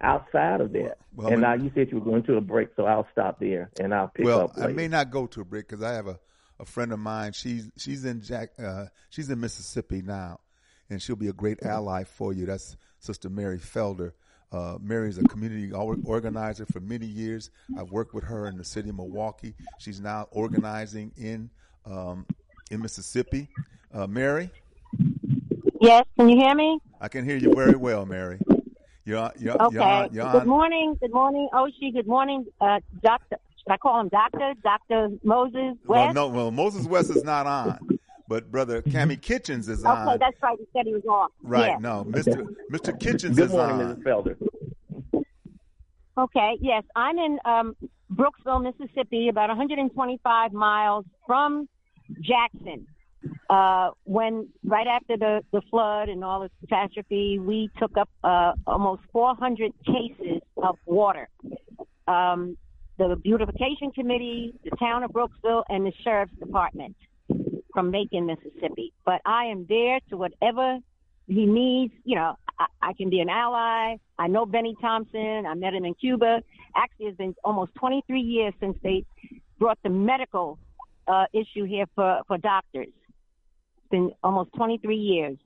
Outside of that, well, and now you said you were going to a break, so I'll stop there and I'll pick well, up. Well, I may not go to a break because I have a, a friend of mine. She's she's in Jack uh, she's in Mississippi now, and she'll be a great ally for you. That's Sister Mary Felder. Uh, Mary is a community organizer for many years. I've worked with her in the city of Milwaukee. She's now organizing in um, in Mississippi. Uh, Mary, Yes, can you hear me? I can hear you very well, Mary. You're, you're, okay. You're, you're good morning. Good morning, Oshi. Good morning, uh, Doctor. Should I call him Doctor? Doctor Moses West? Well, no. Well, Moses West is not on, but Brother Cammy Kitchens is on. Okay, that's right. He said he was on. Right. Yeah. No, Mr. Mr. Kitchens good is morning, on. Mrs. Felder. Okay. Yes, I'm in um, Brooksville, Mississippi, about 125 miles from Jackson. Uh, when right after the, the flood and all the catastrophe, we took up uh, almost 400 cases of water. Um, the beautification committee, the town of Brooksville, and the sheriff's department from Macon, Mississippi. But I am there to whatever he needs. You know, I, I can be an ally. I know Benny Thompson. I met him in Cuba. Actually, it's been almost 23 years since they brought the medical uh, issue here for, for doctors. It's been almost 23 years.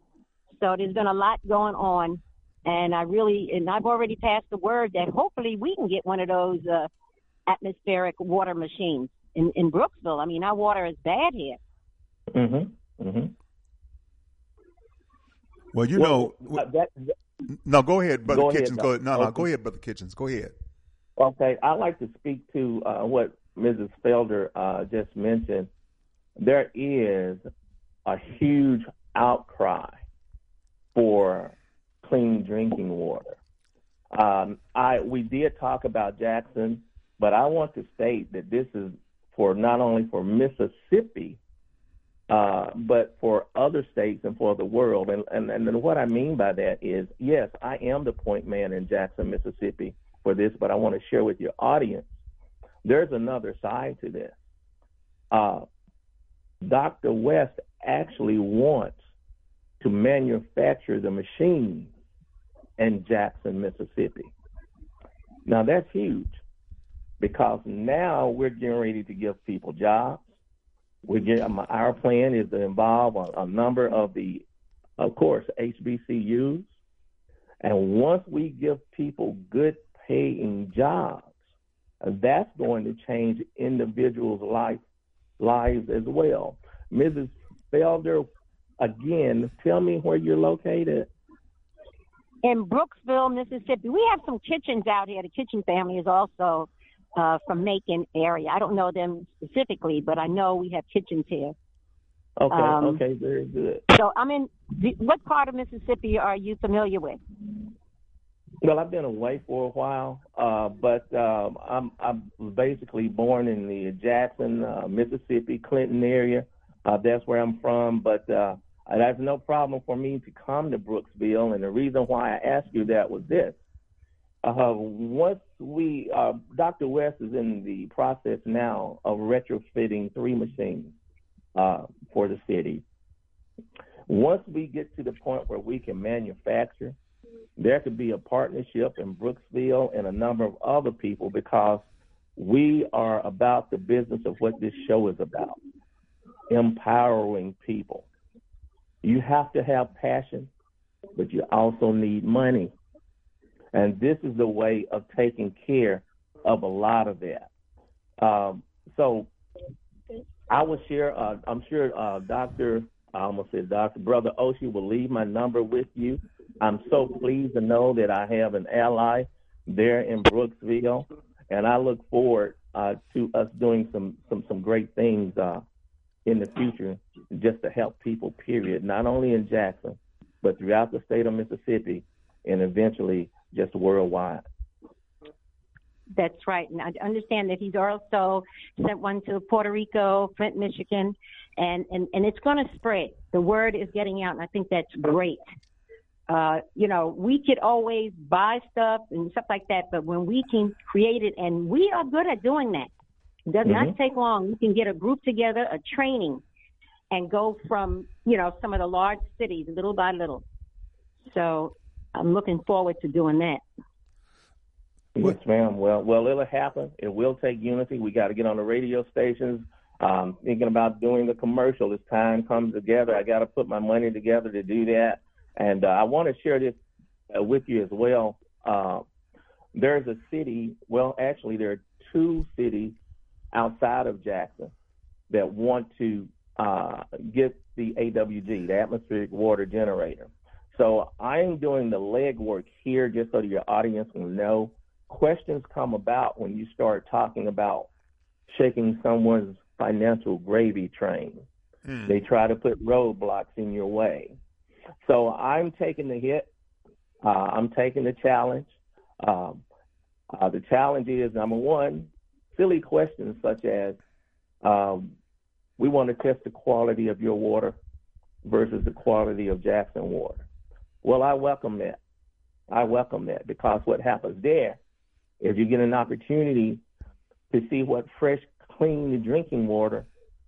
So there's been a lot going on. And I really, and I've already passed the word that hopefully we can get one of those uh, atmospheric water machines in, in Brooksville. I mean, our water is bad here. Mm-hmm. Mm-hmm. Well, you Well, know, uh, that, no, go ahead, Brother Go ahead, Kitchens. Go Doc. no, no, Okay. go ahead, Brother Kitchens. Go ahead. Okay, I'd like to speak to uh, what Mrs. Felder uh, just mentioned. There is a huge outcry for clean drinking water. Um, I we did talk about Jackson, but I want to state that this is for not only for Mississippi, uh, but for other states and for the world. And, and and what I mean by that is, yes, I am the point man in Jackson, Mississippi for this, but I want to share with your audience. There's another side to this. Uh, Dr. West actually wants to manufacture the machines in Jackson, Mississippi. Now that's huge because now we're getting ready to give people jobs. We get um, our plan is to involve a, a number of the, of course, HBCUs, and once we give people good paying jobs, that's going to change individuals' life lives as well. Mrs. Felder, again, tell me where you're located. in Brooksville, Mississippi. We have some kitchens out here. The kitchen family is also uh, from Macon area. I don't know them specifically, but I know we have kitchens here. Okay, Um, okay, very good. So I'm in. the- What part of Mississippi are you familiar with? Well, I've been away for a while, uh, but um, I'm I'm basically born in the Jackson, uh, Mississippi, Clinton area. Uh, that's where I'm from. But uh, that's no problem for me to come to Brooksville. And the reason why I asked you that was this: uh, once we, uh, Dr. West is in the process now of retrofitting three machines uh, for the city. Once we get to the point where we can manufacture there could be a partnership in Brooksville and a number of other people because we are about the business of what this show is about empowering people. You have to have passion, but you also need money. And this is the way of taking care of a lot of that. Um, so I will share, uh, I'm sure uh, Dr. I almost said Dr. Brother Oshi will leave my number with you. I'm so pleased to know that I have an ally there in Brooksville, and I look forward uh, to us doing some some some great things uh, in the future, just to help people. Period. Not only in Jackson, but throughout the state of Mississippi, and eventually just worldwide. That's right. And I understand that he's also sent one to Puerto Rico, Flint, Michigan, and, and, and it's going to spread. The word is getting out, and I think that's great. Uh, you know, we could always buy stuff and stuff like that, but when we can create it, and we are good at doing that, it does not take long. We can get a group together, a training, and go from, you know, some of the large cities little by little. So I'm looking forward to doing that. Yes, ma'am. Well, well, it'll happen. It will take unity. We got to get on the radio stations. Um, thinking about doing the commercial as time comes together. I got to put my money together to do that. And uh, I want to share this uh, with you as well. Uh, there's a city. Well, actually, there are two cities outside of Jackson that want to uh, get the AWG, the atmospheric water generator. So I am doing the legwork here just so that your audience will know questions come about when you start talking about shaking someone's financial gravy train. They try to put roadblocks in your way. So I'm taking the hit. Uh, I'm taking the challenge. Um, uh, the challenge is number one, silly questions such as, um, we want to test the quality of your water versus the quality of Jackson water. Well, I welcome that. I welcome that because what happens there is you get an opportunity to see what fresh, clean drinking water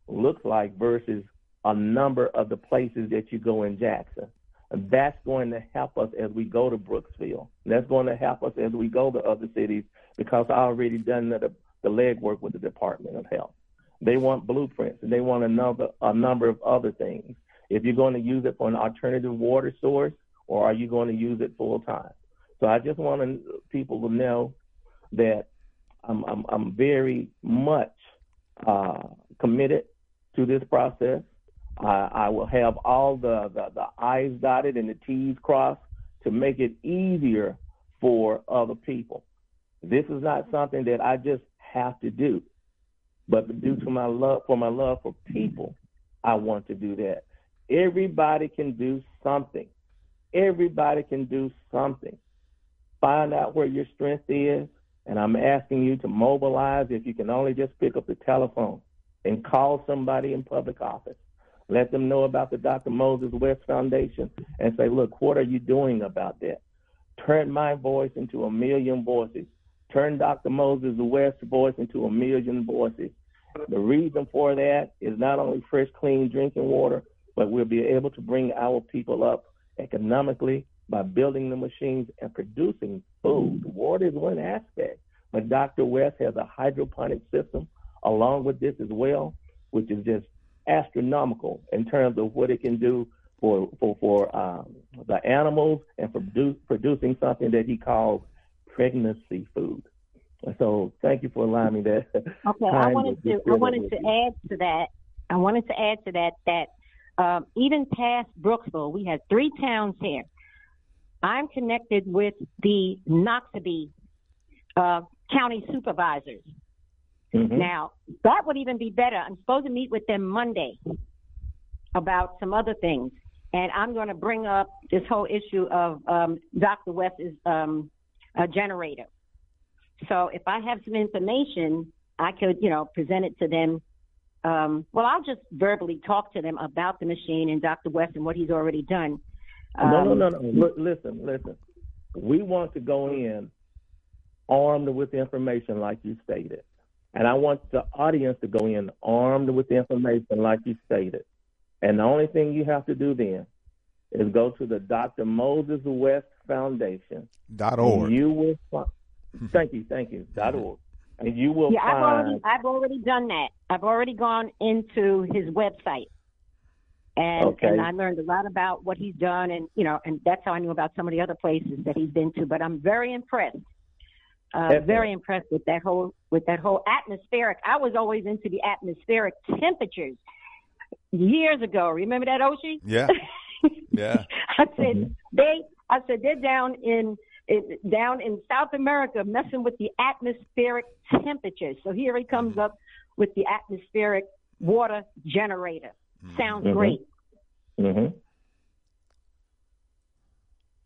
looks like versus a number of the places that you go in Jackson. that's going to help us as we go to Brooksville. That's going to help us as we go to other cities because I already done the, the legwork with the Department of Health. They want blueprints and they want a number a number of other things. If you're going to use it for an alternative water source, or are you going to use it full time? So I just want people to know that I'm I'm, I'm very much uh, committed to this process. I, I will have all the, the, the I's dotted and the T's crossed to make it easier for other people. This is not something that I just have to do, but due to my love for my love for people, I want to do that. Everybody can do something. Everybody can do something. Find out where your strength is, and I'm asking you to mobilize if you can only just pick up the telephone and call somebody in public office. Let them know about the Dr. Moses West Foundation and say, look, what are you doing about that? Turn my voice into a million voices. Turn Dr. Moses West's voice into a million voices. The reason for that is not only fresh, clean drinking water, but we'll be able to bring our people up economically by building the machines and producing food. Water is one aspect, but Dr. West has a hydroponic system along with this as well, which is just astronomical in terms of what it can do for for for um, the animals and for produ- producing something that he calls pregnancy food. So thank you for allowing me that. Okay, I wanted to I wanted to add to that. I wanted to add to that that um, even past Brooksville, we had three towns here. I'm connected with the Noxubee uh, county supervisors. Mm-hmm. Now, that would even be better. I'm supposed to meet with them Monday about some other things. And I'm going to bring up this whole issue of um, Dr. West's um, generator. So if I have some information, I could, you know, present it to them. Um, well, I'll just verbally talk to them about the machine and Dr. West and what he's already done. no, no, no, no. Um, L- listen, listen. We want to go in armed with information, like you stated. And I want the audience to go in armed with the information like you stated. And the only thing you have to do then is go to the Dr. Moses West Foundation. Dot org. You will find, thank you, thank you. Dot org. And you will yeah, find, I've already I've already done that. I've already gone into his website. And Okay. and I learned a lot about what he's done and you know, and that's how I knew about some of the other places that he's been to. But I'm very impressed uh, very impressed with that whole with that whole atmospheric. I was always into the atmospheric temperatures years ago. Remember that, Oshi? Yeah. Yeah. I said they. I said they're down in, in down in South America messing with the atmospheric temperatures. So here he comes up with the atmospheric water generator. Sounds Mhm. great. hmm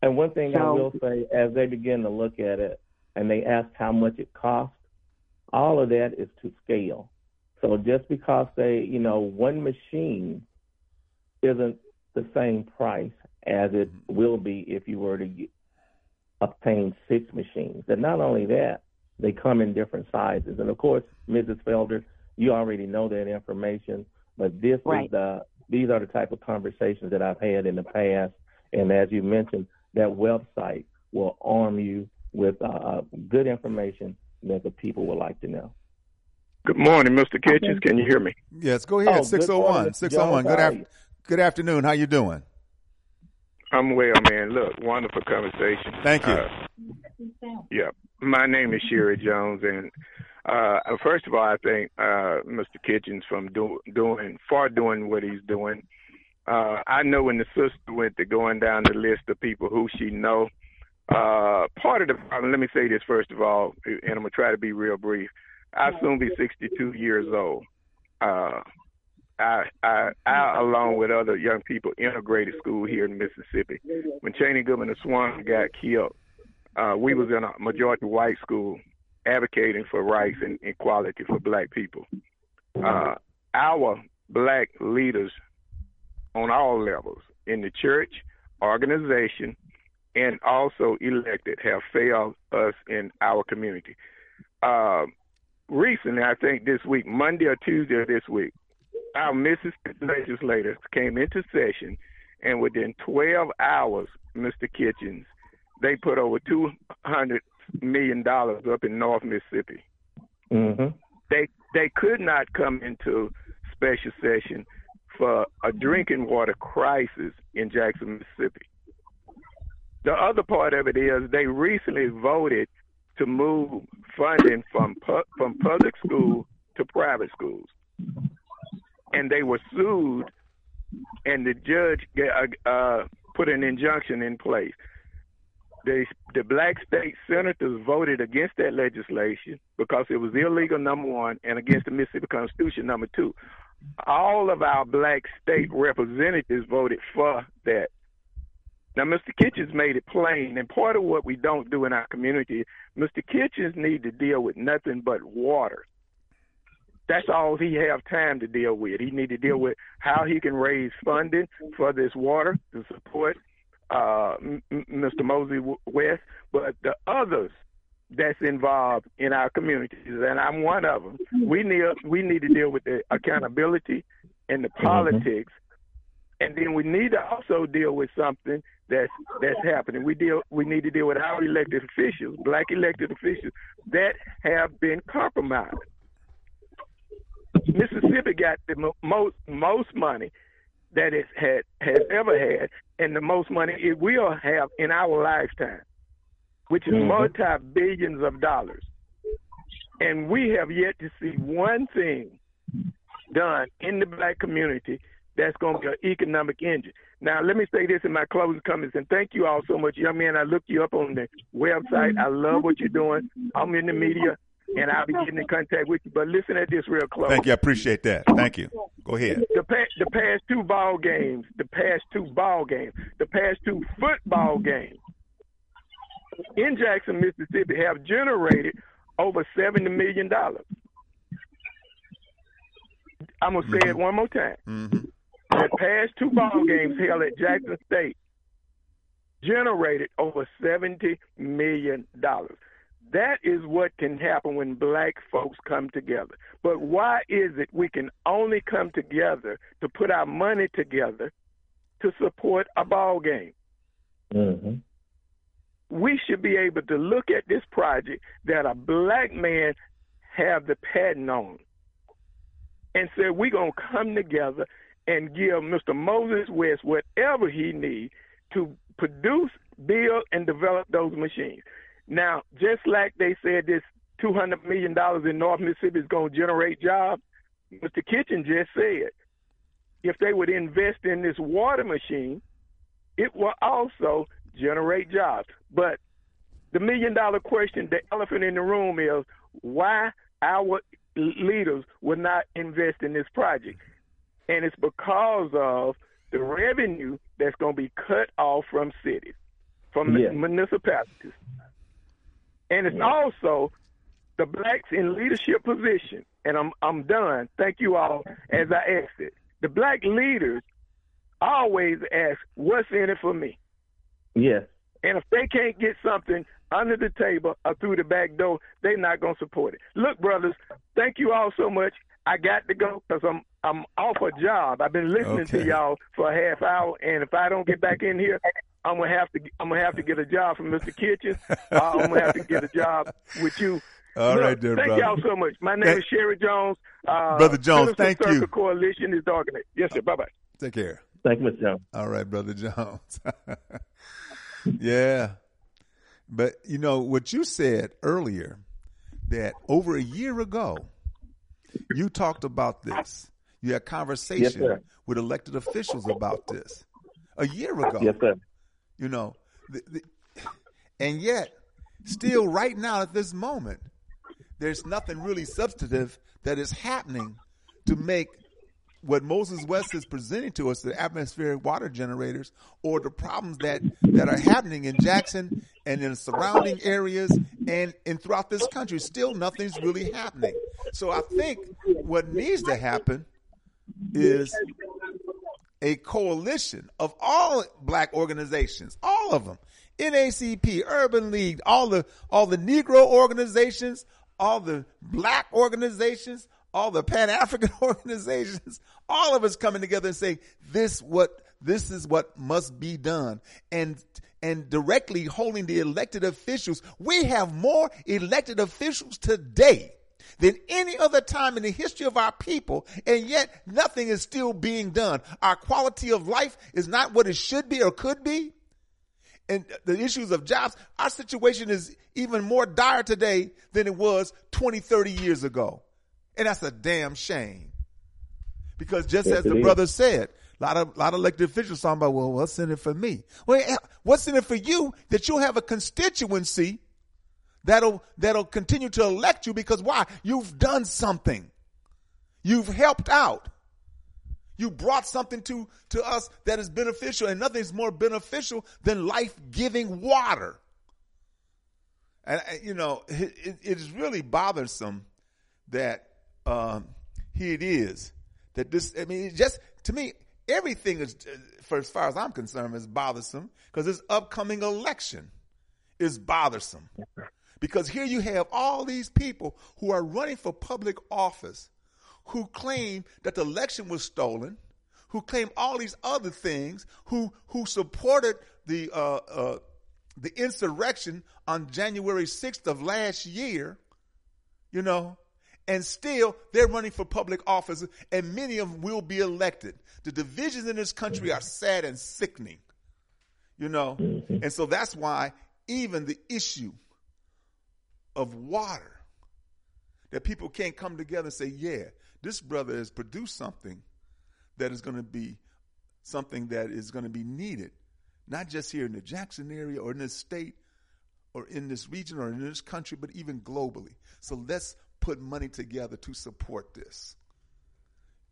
And one thing I will say, as they begin to look at it and they ask how much it costs, all of that is to scale. So just because they, you know, one machine isn't the same price as it will be if you were to get, obtain six machines. And not only that, they come in different sizes. And of course, Mrs. Felder, you already know that information, but this Right. is the these are the type of conversations that I've had in the past. And as you mentioned, that website will arm you with uh, good information that the people would like to know. Good morning, Mr. Kitchens. Can you hear me? Yes, go Oh, ahead. good 601. morning, Mr. 601. Good, Jones. Af- good afternoon. How you doing? I'm well, man. Look, wonderful conversation. Thank you. Uh, yeah, my name is Sherry Jones, and uh, first of all, I thank uh, Mr. Kitchens from do, doing for doing what he's doing. Uh, I know when the sister went to going down the list of people who she know. Uh, part of the problem. Let me say this first of all, and I'm gonna try to be real brief. I soon be 62 years old. Uh, I, I, I, along with other young people, integrated school here in Mississippi. When Chaney Goodman and Swan got killed, uh, we was in a majority white school advocating for rights and equality for black people. Uh, our black leaders on all levels in the church, organization, and also elected have failed us in our community. Uh, recently, I think this week, Monday or Tuesday of this week, our Mississippi legislators came into session and within 12 hours, Mr. Kitchens, they put over 200 million dollars up in North Mississippi. Mm-hmm. They they could not come into special session for a drinking water crisis in Jackson, Mississippi. The other part of it is they recently voted to move funding from pu- from public school to private schools, and they were sued, and the judge uh, uh, put an injunction in place. The the black state senators voted against that legislation because it was illegal, number one, and against the Mississippi Constitution, number two. All of our black state representatives voted for that. Now, Mr. Kitchens made it plain, and part of what we don't do in our community, Mr. Kitchens need to deal with nothing but water. That's all he have time to deal with. He need to deal with how he can raise funding for this water to support uh, M- Mr. Moses West, but the others that's involved in our communities, and I'm one of them. We need we need to deal with the accountability and the politics, and then we need to also deal with something that's that's happening. We deal we need to deal with our elected officials, black elected officials that have been compromised. Mississippi got the mo- most most money that it had has ever had, and the most money it will have in our lifetime, which is Mhm. multi billions of dollars. And we have yet to see one thing done in the black community that's going to be an economic engine. Now, let me say this in my closing comments, and thank you all so much, young man. I looked you up on the website. I love what you're doing. I'm in the media, and I'll be getting in contact with you. But listen at this real close. Thank you. I appreciate that. Thank you. Go ahead. The past, the past two ball games, the past two ball games, the past two football games in Jackson, Mississippi have generated over seventy million dollars. I'm gonna say it one more time. hmm The past two ball games held at Jackson State generated over seventy million dollars. That is what can happen when black folks come together. But why is it we can only come together to put our money together to support a ball game? Mm-hmm. we should be able to look at this project that a black man have the patent on and say we're going to come together and give Mr. Moses West whatever he needs to produce, build, and develop those machines. Now, just like they said this $200 million in North Mississippi is going to generate jobs, Mr. Kitchen just said if they would invest in this water machine, it will also generate jobs. But the million dollar question, the elephant in the room is why our leaders will not invest in this project. And it's because of the revenue that's going to be cut off from cities, from Yeah. municipalities. And it's also the blacks in leadership position. And I'm I'm done. Thank you all as I exit. The black leaders always ask, What's in it for me? Yes. And if they can't get something under the table or through the back door, they're not going to support it. Look, brothers, thank you all so much. I got to go because I'm I'm off a job. I've been listening to y'all for a half hour, and if I don't get back in here, I'm gonna have to I'm gonna have to get a job from Mr. Kitchen. Uh, I'm gonna have to get a job with you. All Look, right, there, thank brother. y'all so much. My name Thank- is Sherry Jones. Uh, Brother Jones, Citizen thank Circle you. Coalition is organized. Yes, sir. Bye bye. Take care. Thank you, Mr. Jones. All right, brother Jones. yeah. But you know what you said earlier that over a year ago you talked about this. You had conversation sir. with elected officials about this. A year ago. Yes, sir. You know, the, the, and yet still right now at this moment there's nothing really substantive that is happening to make what Moses West is presenting to us, the atmospheric water generators, or the problems that, that are happening in Jackson and in surrounding areas and, and throughout this country. Still nothing's really happening. So I think what needs to happen is a coalition of all black organizations, all of them, NAACP, Urban League, all the all the Negro organizations, all the black organizations, all the Pan African organizations, all of us coming together and saying this what this is what must be done. And and directly holding the elected officials. We have more elected officials today than any other time in the history of our people, and yet nothing is still being done. Our quality of life is not what it should be or could be. And the issues of jobs, our situation is even more dire today than it was 20, 30 years ago. And that's a damn shame. Because just yes, as the brother said, a lot of, lot of elected officials talking about, well, what's in it for me? Well, what's in it for you that you'll have a constituency that'll, that'll continue to elect you because why? You've done something. You've helped out. You brought something to, to us that is beneficial and nothing's more beneficial than life-giving water. And, you know, it, it is really bothersome that, um, here it is that this, I mean, just to me, everything is, for as far as I'm concerned, is bothersome because this upcoming election is bothersome. Because here you have all these people who are running for public office who claim that the election was stolen, who claim all these other things, who who supported the uh, uh, the insurrection on January 6th of last year, you know, and still they're running for public office, and many of them will be elected. The divisions in this country are sad and sickening, you know, mm-hmm. and so that's why even the issue of water that people can't come together and say, yeah, this brother has produced something that is going to be something that is going to be needed, not just here in the Jackson area or in this state or in this region or in this country, but even globally. So let's put money together to support this.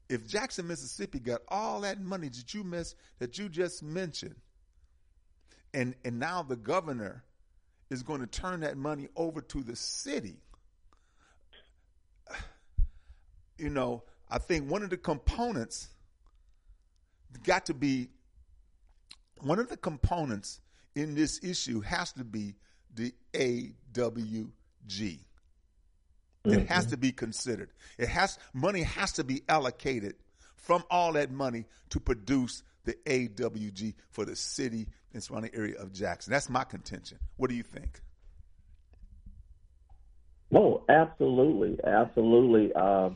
If Jackson, Mississippi got all that money that you miss that you just mentioned, and and now the governor is going to turn that money over to the city. You know, I think one of the components got to be one of the components in this issue has to be the AWG. Mm-hmm. It has to be considered. It has money has to be allocated from all that money to produce the AWG for the city and surrounding area of Jackson. That's my contention. What do you think? Oh, absolutely, absolutely. Uh,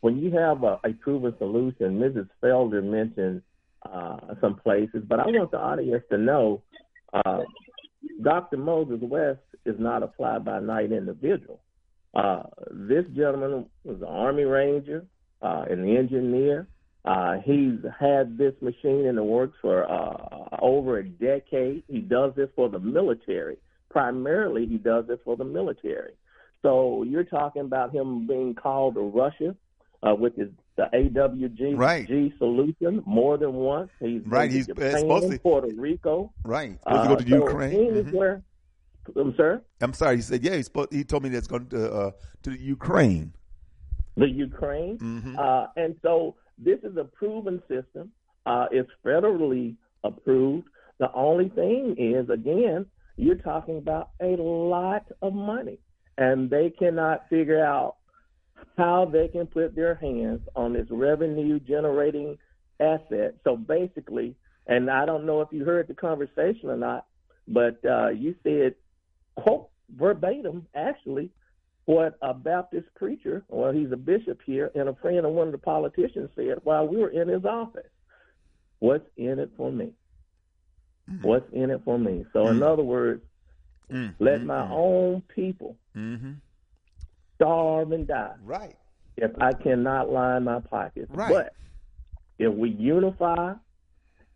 when you have a, a, proven solution, Mrs. Felder mentioned uh, some places, but I want the audience to know uh, Dr. Moses West is not a fly-by-night individual. Uh, this gentleman was an Army Ranger, uh, an engineer. Uh, he's had this machine in the works for uh, over a decade. He does this for the military. Primarily, he does this for the military. So you're talking about him being called to Russia uh, with his the AWG right. G solution more than once. He's right. He's Japan, supposed to Puerto Rico. Right. Supposed to go to so Ukraine. Anywhere, mm-hmm. I'm sorry. I'm sorry. He said, yeah. He, spoke, he told me that's going to uh, to the Ukraine. The Ukraine, mm-hmm. uh, and so this is a proven system. Uh, it's federally approved. The only thing is, again, you're talking about a lot of money, and they cannot figure out how they can put their hands on this revenue generating asset. So basically, and I don't know if you heard the conversation or not, but uh, you said quote verbatim, actually, what a Baptist preacher, well, he's a bishop here, and a friend of one of the politicians said while we were in his office. What's in it for me? Mm-hmm. What's in it for me? So, mm-hmm. in other words, mm-hmm. let my own people mm-hmm. starve and die. Right. If I cannot line my pockets. Right. But if we unify,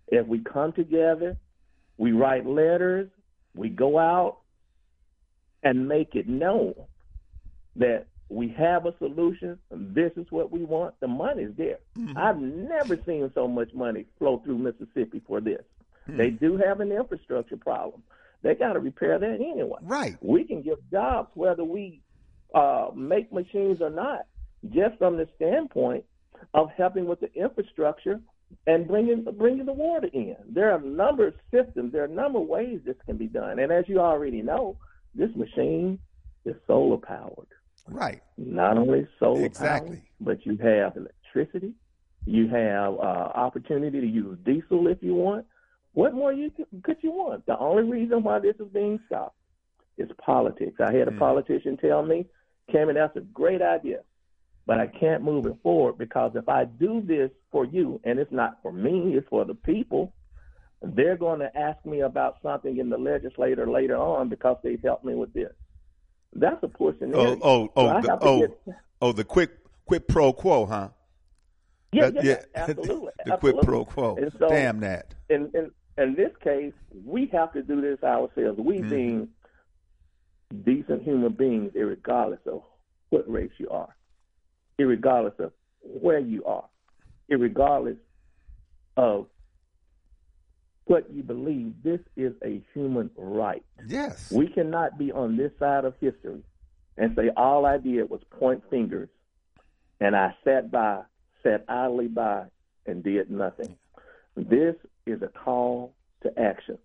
if we come together, we write letters, we go out and make it known that we have a solution. This is what we want. The money's there. Mm-hmm. I've never seen so much money flow through Mississippi for this. Mm-hmm. They do have an infrastructure problem. They got to repair that anyway. Right. We can give jobs whether we uh, make machines or not, just from the standpoint of helping with the infrastructure and bringing bringing the water in. There are a number of systems. There are a number of ways this can be done. And as you already know, this machine is solar powered. Right. Not only solar exactly. powered, but you have electricity, You have uh, opportunity to use diesel if you want. What more you could you want? The only reason why this is being stopped is politics. I had a Mm. politician tell me, Cameron, that's a great idea, but I can't move it forward because if I do this for you, and it's not for me, it's for the people, they're going to ask me about something in the legislature later on because they've helped me with this. That's a poor scenario. Oh, oh, So oh, the, oh, oh, the quick, quid pro quo, huh? yeah, That- yeah, absolutely. the quid pro quo. And so- Damn that. in, in in this case, we have to do this ourselves. We Mhm. being decent human beings, regardless of what race you are, regardless of where you are, regardless of what you believe. This is a human right. Yes. We cannot be on this side of history and say all I did was point fingers and I sat by, sat idly by, and did nothing. This is a call to action.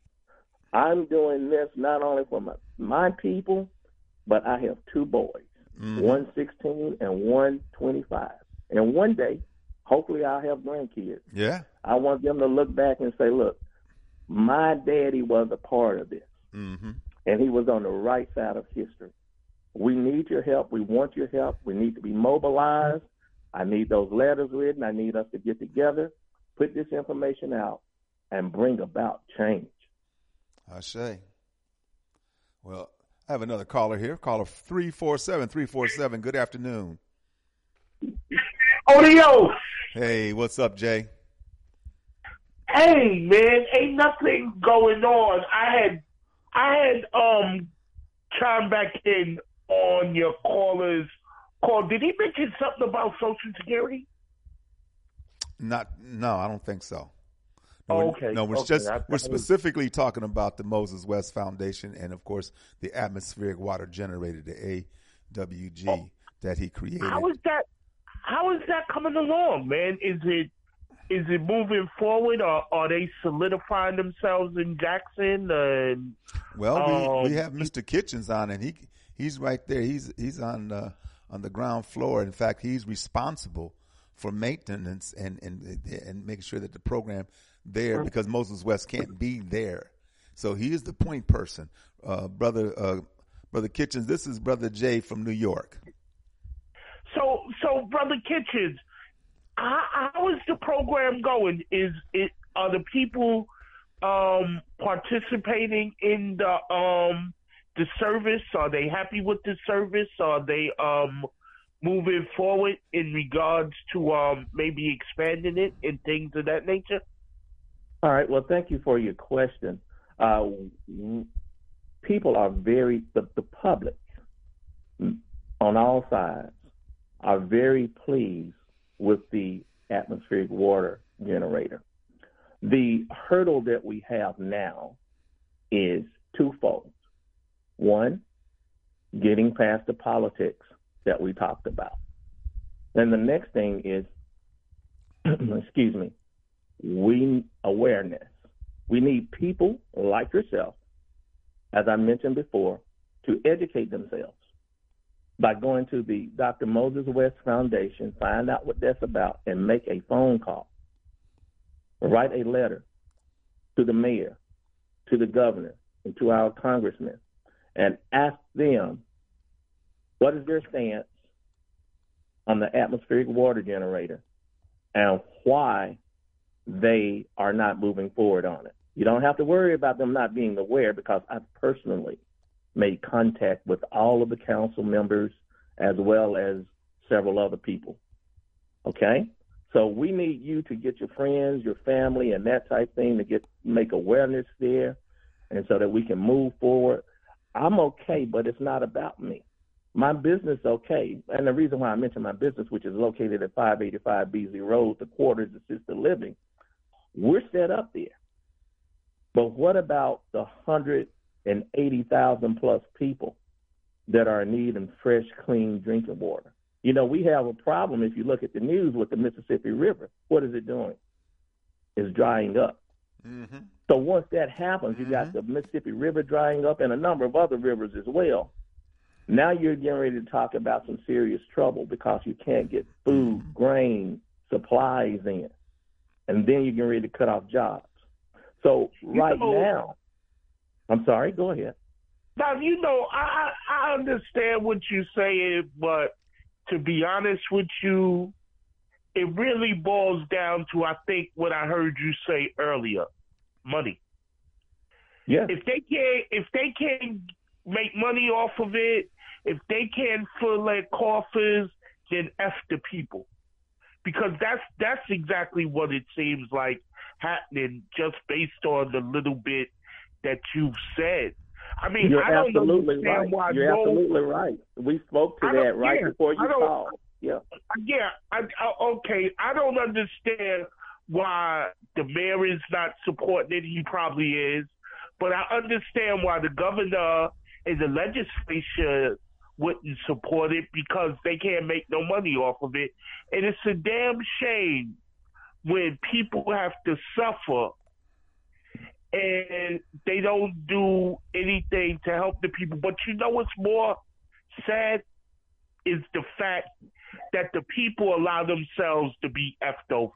I'm doing this not only for my, my people, but I have two boys, Mhm. one 16 and one 25. And one day, hopefully, I'll have grandkids. Yeah. I want them to look back and say, look, my daddy was a part of this Mm-hmm. and he was on the right side of history. We need your help. We want your help. We need to be mobilized. I need those letters written. I need us to get together, put this information out, and bring about change. I say. Well, I have another caller here. Caller 347 347. Good afternoon. Audio. Hey, what's up, Jay? Hey man, ain't nothing going on. I had I had um chimed back in on your caller's call. Did he mention something about Social Security? Not, no, I don't think so. No, we're- okay, No, we're okay. just I- we're I- specifically talking about the Moses West Foundation and, of course, the atmospheric water generator, the AWG, Oh. that he created. How is that? How is that coming along, man? Is it is it moving forward, or are they solidifying themselves in Jackson? And Well, we, we Um, have Mr. Kitchens on, and he he's right there. He's he's on the on the ground floor. In fact, he's responsible for maintenance and and and making sure that the program there because Moses West can't be there. So he is the point person, uh, brother uh, brother Kitchens. This is brother Jay from New York. so, so brother Kitchens, how, is the program going? Is it are the people um, participating in the um, the service? Are they happy with the service? Are they um, moving forward in regards to um, maybe expanding it and things of that nature? All right. Well, thank you for your question. Uh, people are very the, the public mm, on all sides are very pleased with the atmospheric water generator. The hurdle that we have now is twofold. One, getting past the politics that we talked about. And the next thing is, excuse me, we awareness. We need people like yourself, as I mentioned before, to educate themselves by going to the Dr. Moses West Foundation, find out what that's about, and make a phone call. Write a letter to the mayor, to the governor, and to our congressmen, and ask them what is their stance on the atmospheric water generator and why they are not moving forward on it. You don't have to worry about them not being aware because I've personally made contact with all of the council members as well as several other people. Okay? So we need you to get your friends, your family, and that type thing to get make awareness there, and so that we can move forward. I'm okay, but it's not about me. My business okay, and the reason why I mentioned my business, which is located at 585 Beasley Road, the quarters assisted living, we're set up there. But what about the 180,000 plus people that are in need of fresh, clean drinking water? You know, we have a problem if you look at the news with the Mississippi River. What is it doing? It's drying up. Mm-hmm. So once that happens, you got the Mississippi River drying up and a number of other rivers as well. Now you're getting ready to talk about some serious trouble because you can't get food, grain, supplies in, and then you're getting ready to cut off jobs. So right know, now, I'm sorry. Go ahead. Now you know I I understand what you're saying, but to be honest with you, it really boils down to I think what I heard you say earlier, money. Yeah. If they can't if they can't make money off of it, if they can't fill their coffers, then f the people, because that's that's exactly what it seems like happening just based on the little bit that you've said. I mean, You're I don't absolutely understand right. why You're no, absolutely right. We spoke to that right yeah, before you called. Yeah. yeah, I, I, okay. I don't understand why the mayor is not supporting it. He probably is, but I understand why the governor and the legislature wouldn't support it because they can't make no money off of it, and it's a damn shame when people have to suffer and they don't do anything to help the people. But you know what's more sad is the fact that the people allow themselves to be effed over.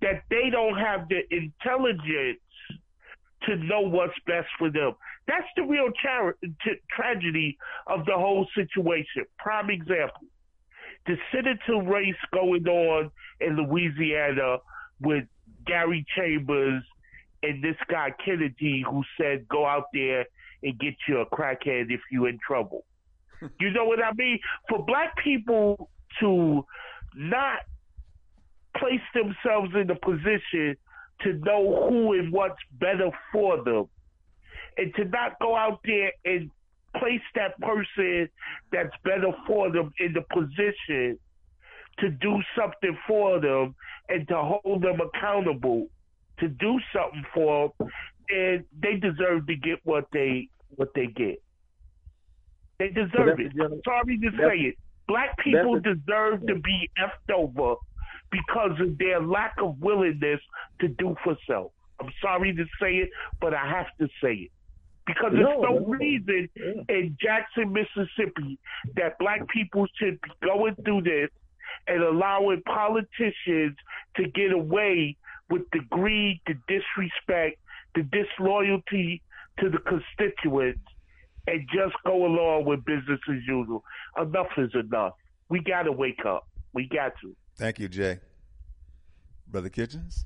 That they don't have the intelligence to know what's best for them. That's the real tra- t- tragedy of the whole situation. Prime example the senator race going on in Louisiana with Gary Chambers and this guy Kennedy who said go out there and get you a crackhead if you're in trouble. you know what I mean? For black people to not place themselves in a position to know who and what's better for them and to not go out there and place that person that's better for them in the position to do something for them and to hold them accountable to do something for them and they deserve to get what they what they get. They deserve it. the- i'm sorry to say it. Black people that's deserve to be effed over because of their lack of willingness to do for self. I'm sorry to say it but i have to say it. Because there's No, no, no. reason Yeah. in Jackson, Mississippi, that black people should be going through this and allowing politicians to get away with the greed, the disrespect, the disloyalty to the constituents, and just go along with business as usual. Enough is enough. We got to wake up. We got to. Thank you, Jay. Brother Kitchens?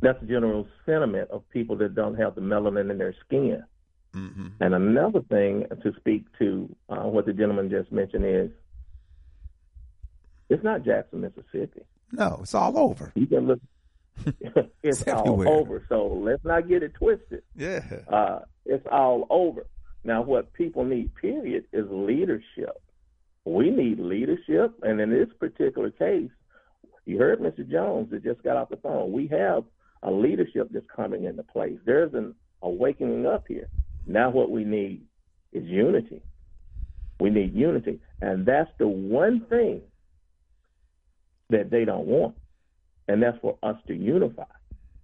That's the general sentiment of people that don't have the melanin in their skin. Mm-hmm. And another thing to speak to uh, what the gentleman just mentioned is it's not Jackson, Mississippi. No, it's all over. You can look. it's It's all over. So let's not get it twisted. Yeah. Uh, it's all over. Now, what people need, period, is leadership. We need leadership, and in this particular case, you heard Mr. Jones that just got off the phone. We have a leadership that's coming into place. There's an awakening up here. Now, what we need is unity. We need unity, and that's the one thing that they don't want, and that's for us to unify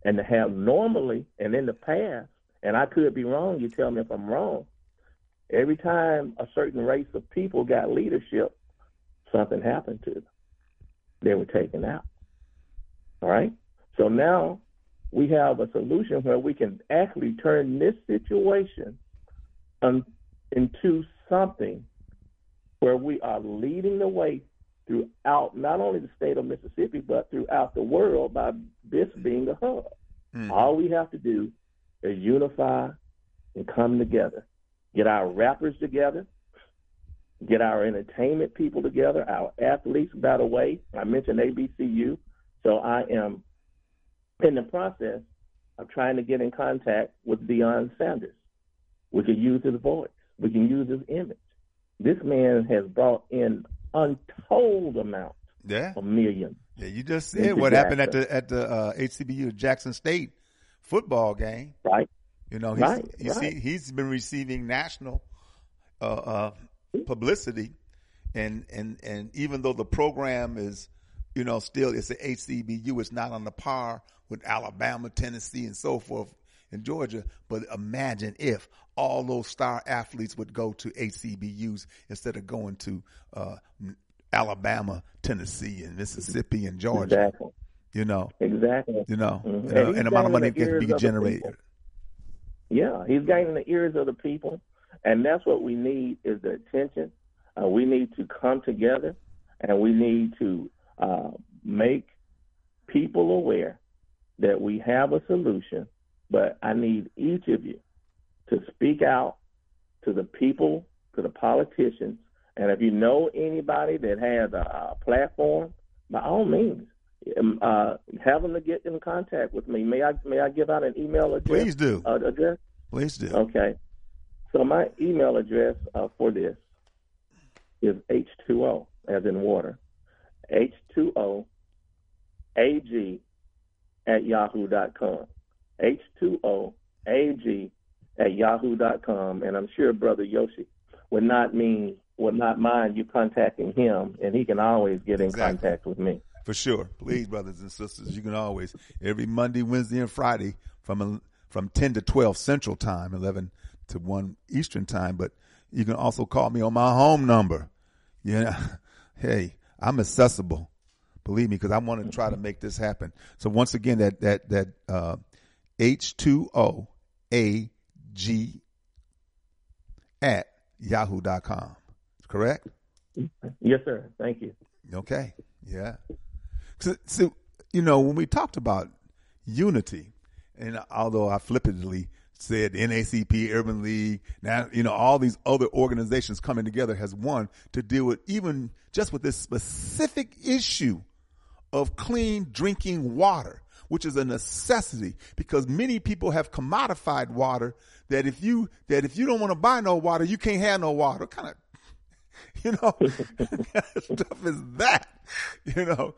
and to have normally and in the past. And I could be wrong. You tell me if I'm wrong. Every time a certain race of people got leadership, something happened to them. They were taken out. All right? So now we have a solution where we can actually turn this situation into something where we are leading the way throughout not only the state of Mississippi, but throughout the world by this being a hub. Mhm. All we have to do is unify and come together. Get our rappers together, get our entertainment people together, our athletes, by the way. I mentioned HBCU, so I am in the process of trying to get in contact with Deion Sanders. We can use his voice, we can use his image. This man has brought in untold amount Yeah. of millions. Yeah, you just said what happened at the at the uh, HCBU Jackson State football game. Right? You know, he's, Right, you right. see, he's been receiving national uh, uh, publicity, and and and even though the program is, you know, still it's a HCBU, it's not on the par with Alabama, Tennessee, and so forth in Georgia. But imagine if all those star athletes would go to HBCUs instead of going to uh, Alabama, Tennessee, and Mississippi and Georgia. Exactly. You know, Exactly. you know, Mhm. you know, And and the amount of money that can be generated. Yeah, he's gaining the ears of the people, and that's what we need is the attention. Uh, we need to come together, and we need to uh, make people aware that we have a solution. But I need each of you to speak out to the people, to the politicians, and if you know anybody that has a, a platform, by all means, um, uh, have them to get in contact with me. May I may I give out an email address? Please do. Uh, address? Please do. Okay. So my email address uh, for this is H2O, as in water. H2OAG at yahoo.com. H2O AG at yahoo.com. And I'm sure Brother Oshi would not mean would not mind you contacting him, and he can always get in Exactly. contact with me. For sure. Please, brothers and sisters, you can always every Monday, Wednesday, and Friday from from ten to twelve Central Time, eleven to one Eastern Time. But you can also call me on my home number. Yeah, hey, I'm accessible. Believe me, because I want to try to make this happen. So once again, that that that uh, H two O A G at yahoo.com. Correct? Yes, sir. Thank you. Okay. Yeah. So, so, you know, when we talked about unity, and although I flippantly said NAACP, Urban League, now, you know, all these other organizations coming together has one to deal with even just with this specific issue of clean drinking water, which is a necessity because many people have commodified water that if you, that if you don't want to buy no water, you can't have no water. Kind of you know, stuff is that, you know.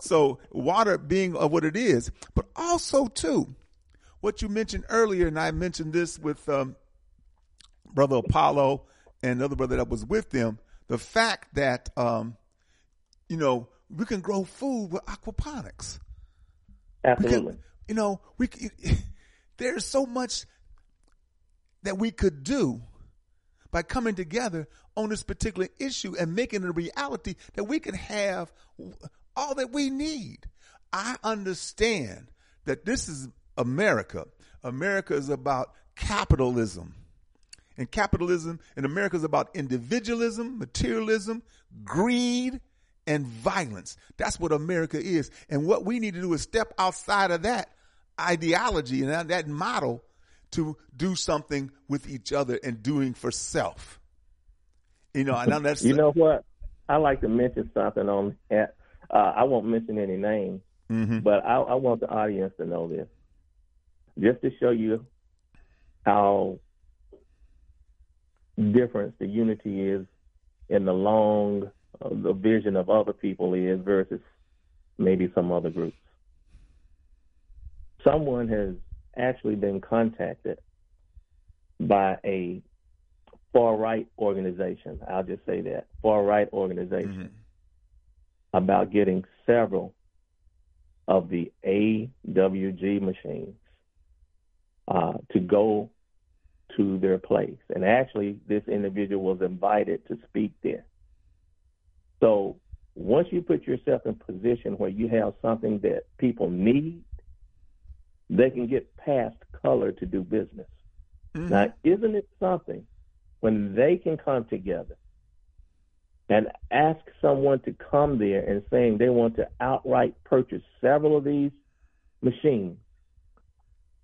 So water being of what it is, but also too, what you mentioned earlier, and I mentioned this with um, brother Apollo and the other brother that was with them, the fact that um, you know we can grow food with aquaponics. Absolutely. can, you know, we there's so much that we could do by coming together on this particular issue and making it a reality that we can have all that we need. I understand that this is America. America is about capitalism. And capitalism in America is about individualism, materialism, greed, and violence. That's what America is. And what we need to do is step outside of that ideology and that- model to do something with each other and doing for self. You know, I know that's You know what? I like to mention something on. Uh, I won't mention any names, Mhm. but I, I want the audience to know this, just to show you how different the unity is in the long the vision of other people is versus maybe some other groups. Someone has actually been contacted by a far right organization. I'll just say that far right organization about getting several of the AWG machines uh, to go to their place. And actually, this individual was invited to speak there. So once you put yourself in a position where you have something that people need, they can get past color to do business. Now, isn't it something when they can come together and ask someone to come there and saying they want to outright purchase several of these machines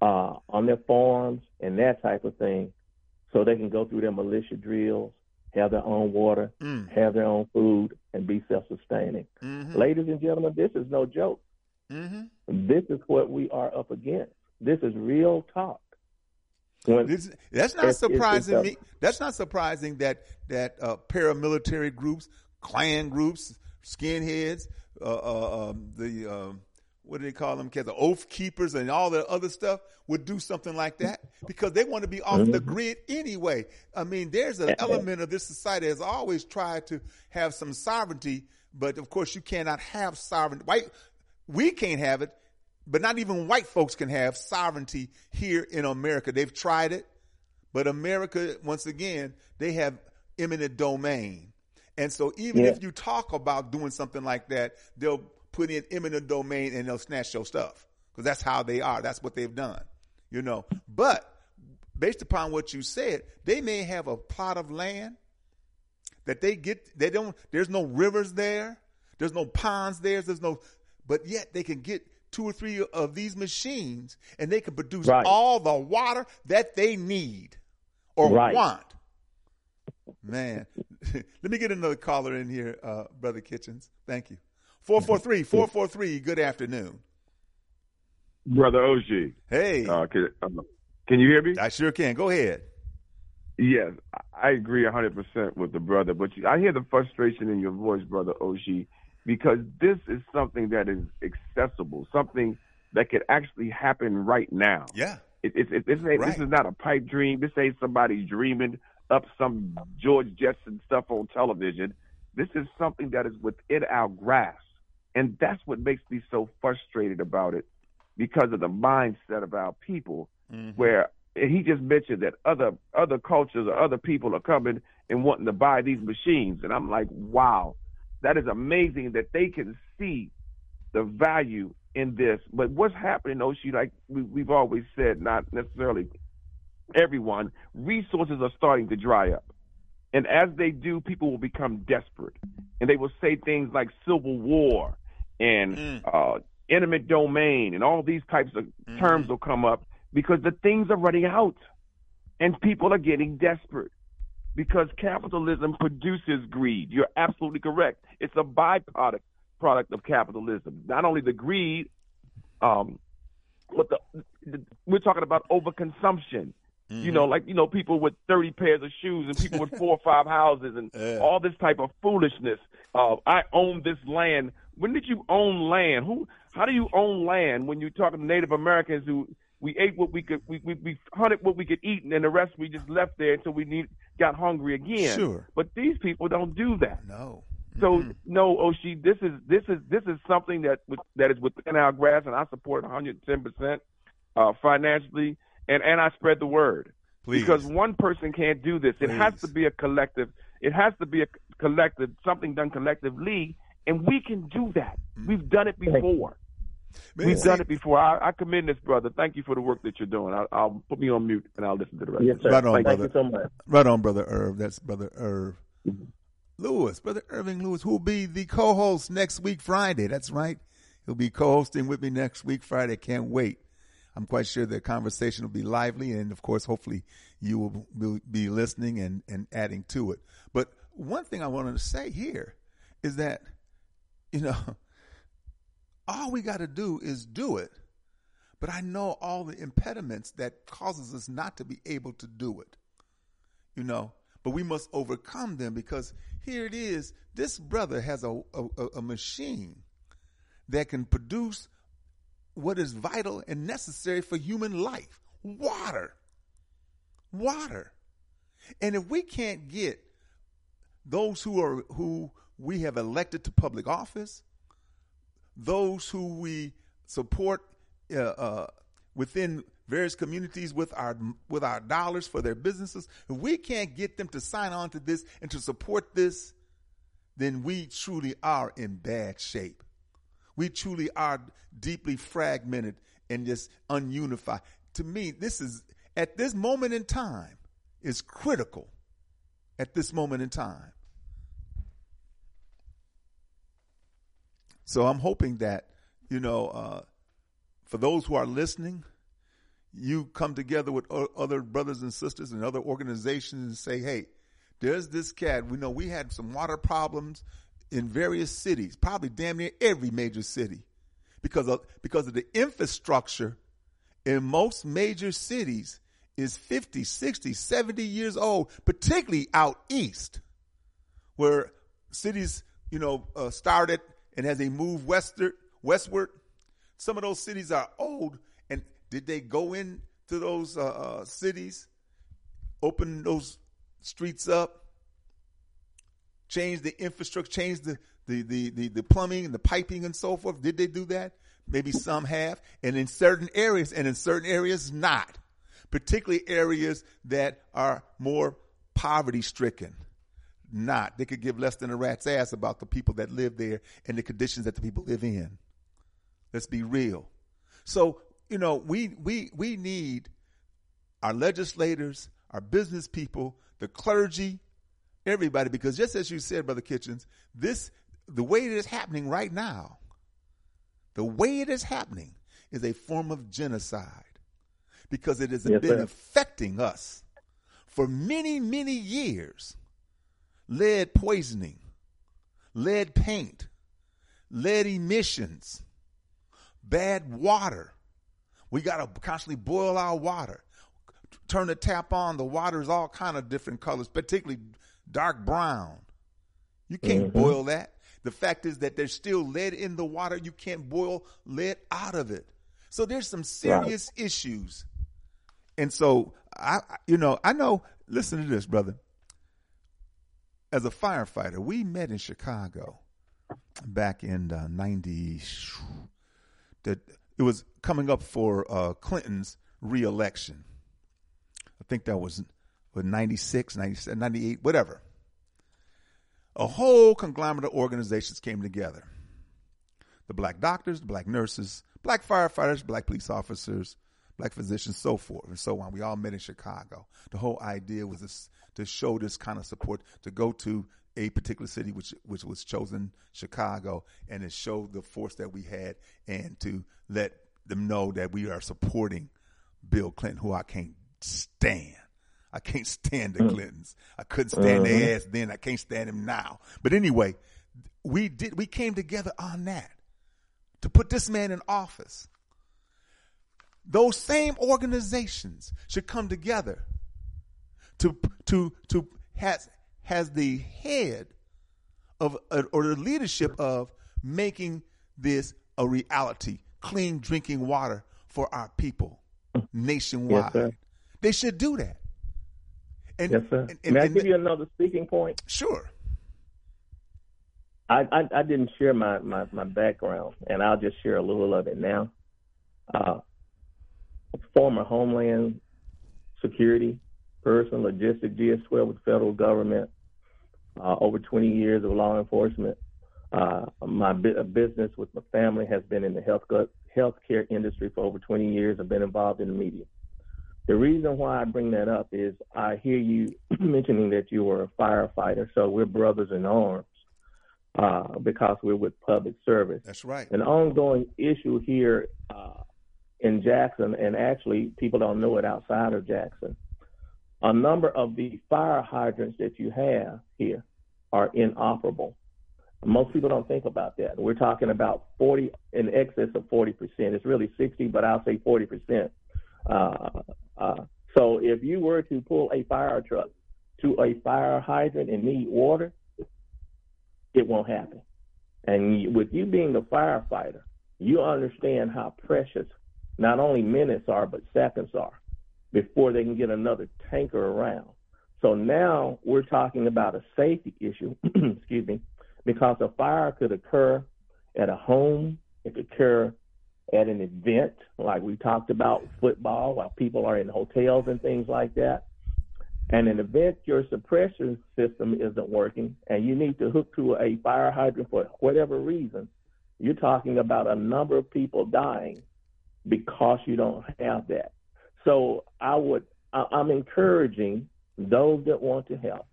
uh, on their farms and that type of thing so they can go through their militia drills, have their own water, Mm. have their own food, and be self sustaining. Mhm. Ladies and gentlemen, this is no joke. Mhm. This is what we are up against. This is real talk. When, This- that's not It's- it's- surprising it's a- me. That's not surprising that that uh, paramilitary groups, Klan groups, skinheads, uh, uh, um, the um, what do they call them? The oath keepers and all the other stuff would do something like that because they want to be off the mm-hmm. grid anyway. I mean, there's an element of this society that's always tried to have some sovereignty, but of course you cannot have sovereignty. White, we can't have it, but not even white folks can have sovereignty here in America. They've tried it, but America, once again, they have eminent domain. And so even Yeah. if you talk about doing something like that, they'll put in eminent domain and they'll snatch your stuff because that's how they are. That's what they've done, you know. But based upon what you said, they may have a plot of land that they get. They don't. There's no rivers there. There's no ponds there. There's no. But yet they can get two or three of these machines and they can produce Right. all the water that they need or Right. want. Man, let me get another caller in here, uh, Brother Kitchens. Thank you. 443 443, good afternoon. Brother OG. Hey, Uh, can, uh, can you hear me? I sure can. Go ahead. Yes, I agree 100% with the brother, but you, I hear the frustration in your voice, Brother OG, because this is something that is accessible, something that could actually happen right now. Yeah. It, it, it, this, ain't, Right. this is not a pipe dream. This ain't somebody dreaming up some George Jetson stuff on television. This is something that is within our grasp. And that's what makes me so frustrated about it because of the mindset of our people mm-hmm. where and he just mentioned that other other cultures or other people are coming and wanting to buy these machines. And i'm like wow that is amazing that they can see the value in this. But what's happening oshi like we, we've always said not necessarily everyone resources are starting to dry up. And as they do people will become desperate. And they will say things like civil war and uh, eminent domain and all these types of terms will come up because the things are running out and people are getting desperate because capitalism produces greed. You're absolutely correct. It's a byproduct product of capitalism. Not only the greed, um, but the, the we're talking about overconsumption. You know, like you know, people with thirty pairs of shoes and people with four or five houses and Yeah. all this type of foolishness. Uh, I own this land. When did you own land? Who? How do you own land when you're talking to Native Americans who we ate what we could, we we, we hunted what we could eat, and then the rest we just left there until we need got hungry again. Sure. But these people don't do that. No. So no, Oshi, this is this is this is something that that is within our grasp, and I support 110 percent uh, financially, and and I spread the word Please. because one person can't do this. It has to be a collective. It has to be a collective, something done collectively, and we can do that. Mm. We've done it before. Man, We've see, done it before. I, I commend this brother. Thank you for the work that you're doing. I'll, I'll put me on mute and I'll listen to the rest. Yes, of sir. it. Right on, Thank brother. you so much. Right on, Brother Irv. That's Brother Irv. Mm-hmm. Lewis, Brother Irving Lewis, who will be the co host next week, Friday. That's right. He'll be co hosting with me next week, Friday. Can't wait. I'm quite sure the conversation will be lively, and of course, hopefully, you will will be listening and, and adding to it. But one thing I wanted to say here is that, you know, all we got to do is do it. But I know all the impediments that causes us not to be able to do it you know? But we must overcome them because here it is this brother has a, a, a machine that can produce what is vital and necessary for human life. Water. Water. And if we can't get those who are who we have elected to public office those who we support uh, uh, within various communities with our with our dollars for their businesses, if we can't get them to sign on to this and to support this, then we truly are in bad shape. We truly are deeply fragmented and just ununified. To me, this is at this moment in time is critical. At this moment in time. So I'm hoping that, you know, uh, for those who are listening, you come together with o- other brothers and sisters and other organizations and say, hey, there's this cat. We know we had some water problems in various cities, probably damn near every major city, because of because of the infrastructure in most major cities is 50, 60, 70 years old, particularly out east, where cities, you know, uh, started and as they move westward, westward, some of those cities are old. And did they go into those uh, uh, cities, open those streets up, change the infrastructure, change the, the, the, the, the plumbing and the piping and so forth? Did they do that? Maybe some have. And in certain areas, and in certain areas, not. Particularly areas that are more poverty stricken not. They could give less than a rat's ass about the people that live there and the conditions that the people live in. Let's be real. So, you know, we we we need our legislators, our business people, the clergy, everybody, because just as you said, Brother Kitchens, this the way it is happening right now, the way it is happening is a form of genocide because it has Yes, been sir. affecting us for many, many years. Lead poisoning, lead paint, lead emissions, bad water. We got to constantly boil our water. Turn the tap on, the water is all kind of different colors, particularly dark brown. You can't Mhm. boil that. The fact is that there's still lead in the water. You can't boil lead out of it. So there's some serious issues. And so I- you know, I know. Listen to this, brother. As a firefighter, we met in Chicago back in uh, '90. That it was coming up for uh, Clinton's reelection. I think that was was 96, 97, 98, whatever. A whole conglomerate of organizations came together. The black doctors, the black nurses, black firefighters, black police officers, black physicians, so forth and so on. We all met in Chicago. The whole idea was this, to show this kind of support, to go to a particular city, which which was chosen Chicago, and to show the force that we had, and to let them know that we are supporting Bill Clinton, who I can't stand. I can't stand the mm. Clintons. I couldn't stand their mm-hmm. ass then. I can't stand him now. But anyway, we did. We came together on that to put this man in office. Those same organizations should come together to to to has has the head of uh, or the leadership of making this a reality, clean drinking water for our people nationwide. Yes. They should do that. And, Yes, sir. and- and- May I give you another speaking point? sure. I, I, I didn't share my, my, my background, and I'll just share a little of it now. Uh, former Homeland Security person, logistic GS12 with the federal government, uh, over 20 years of law enforcement. Uh, my bu- business with my family has been in the health healthcare industry for over 20 years. I've been involved in the media. The reason why I bring that up is I hear you mentioning that you were a firefighter, so we're brothers in arms uh, because we're with public service. That's right. An ongoing issue here uh, in Jackson, and actually people don't know it outside of Jackson. A number of the fire hydrants that you have here are inoperable. Most people don't think about that. We're talking about 40 in excess of 40%. It's really 60, but I'll say 40%. Uh, uh, so if you were to pull a fire truck to a fire hydrant and need water, it won't happen. And with you being a firefighter, you understand how precious not only minutes are, but seconds are before they can get another tanker around. So now we're talking about a safety issue, excuse me, because a fire could occur at a home, it could occur at an event, like we talked about football, while people are in hotels and things like that. And in an event, your suppression system isn't working, and you need to hook to a fire hydrant for whatever reason. You're talking about a number of people dying because you don't have that. So I would, I'm encouraging those that want to help.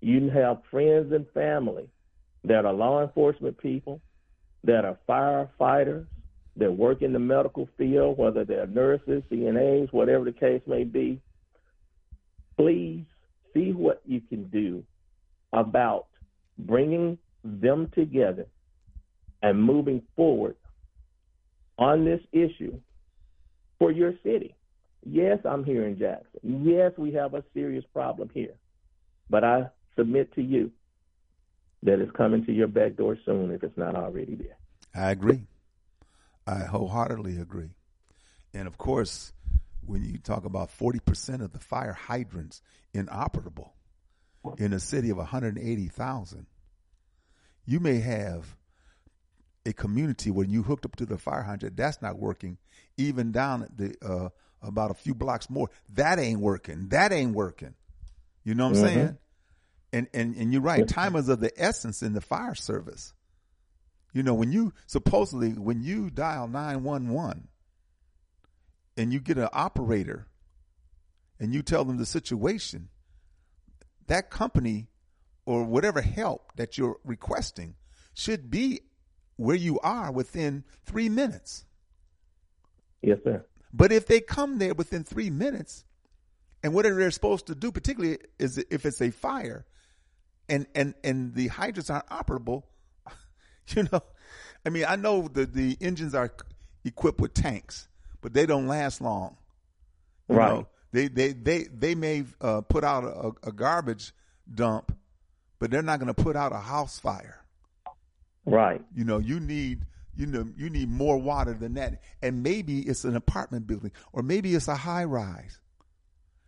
You have friends and family that are law enforcement people, that are firefighters, that work in the medical field, whether they're nurses, CNAs, whatever the case may be. Please see what you can do about bringing them together and moving forward on this issue for your city. Yes, I'm here in Jackson. Yes, we have a serious problem here. But I submit to you that it's coming to your back door soon if it's not already there. I agree. I wholeheartedly agree. And of course, when you talk about 40% of the fire hydrants inoperable in a city of 180,000, you may have a community when you hooked up to the fire hydrant that's not working even down at the uh, about a few blocks more that ain't working that ain't working you know what i'm Mhm. saying And and and you're right. Time is of the essence in the fire service. You know, when you supposedly when you dial nine one one, and you get an operator, and you tell them the situation, that company or whatever help that you're requesting should be where you are within three minutes. Yes, sir. But if they come there within three minutes, and what they're supposed to do, particularly is if it's a fire, and and and the hydrants aren't operable, you know, I mean, I know the the engines are equipped with tanks, but they don't last long. You Right. know, they they they they may uh, put out a, a garbage dump, but they're not going to put out a house fire. Right. You know, you need you know you need more water than that, and maybe it's an apartment building, or maybe it's a high rise.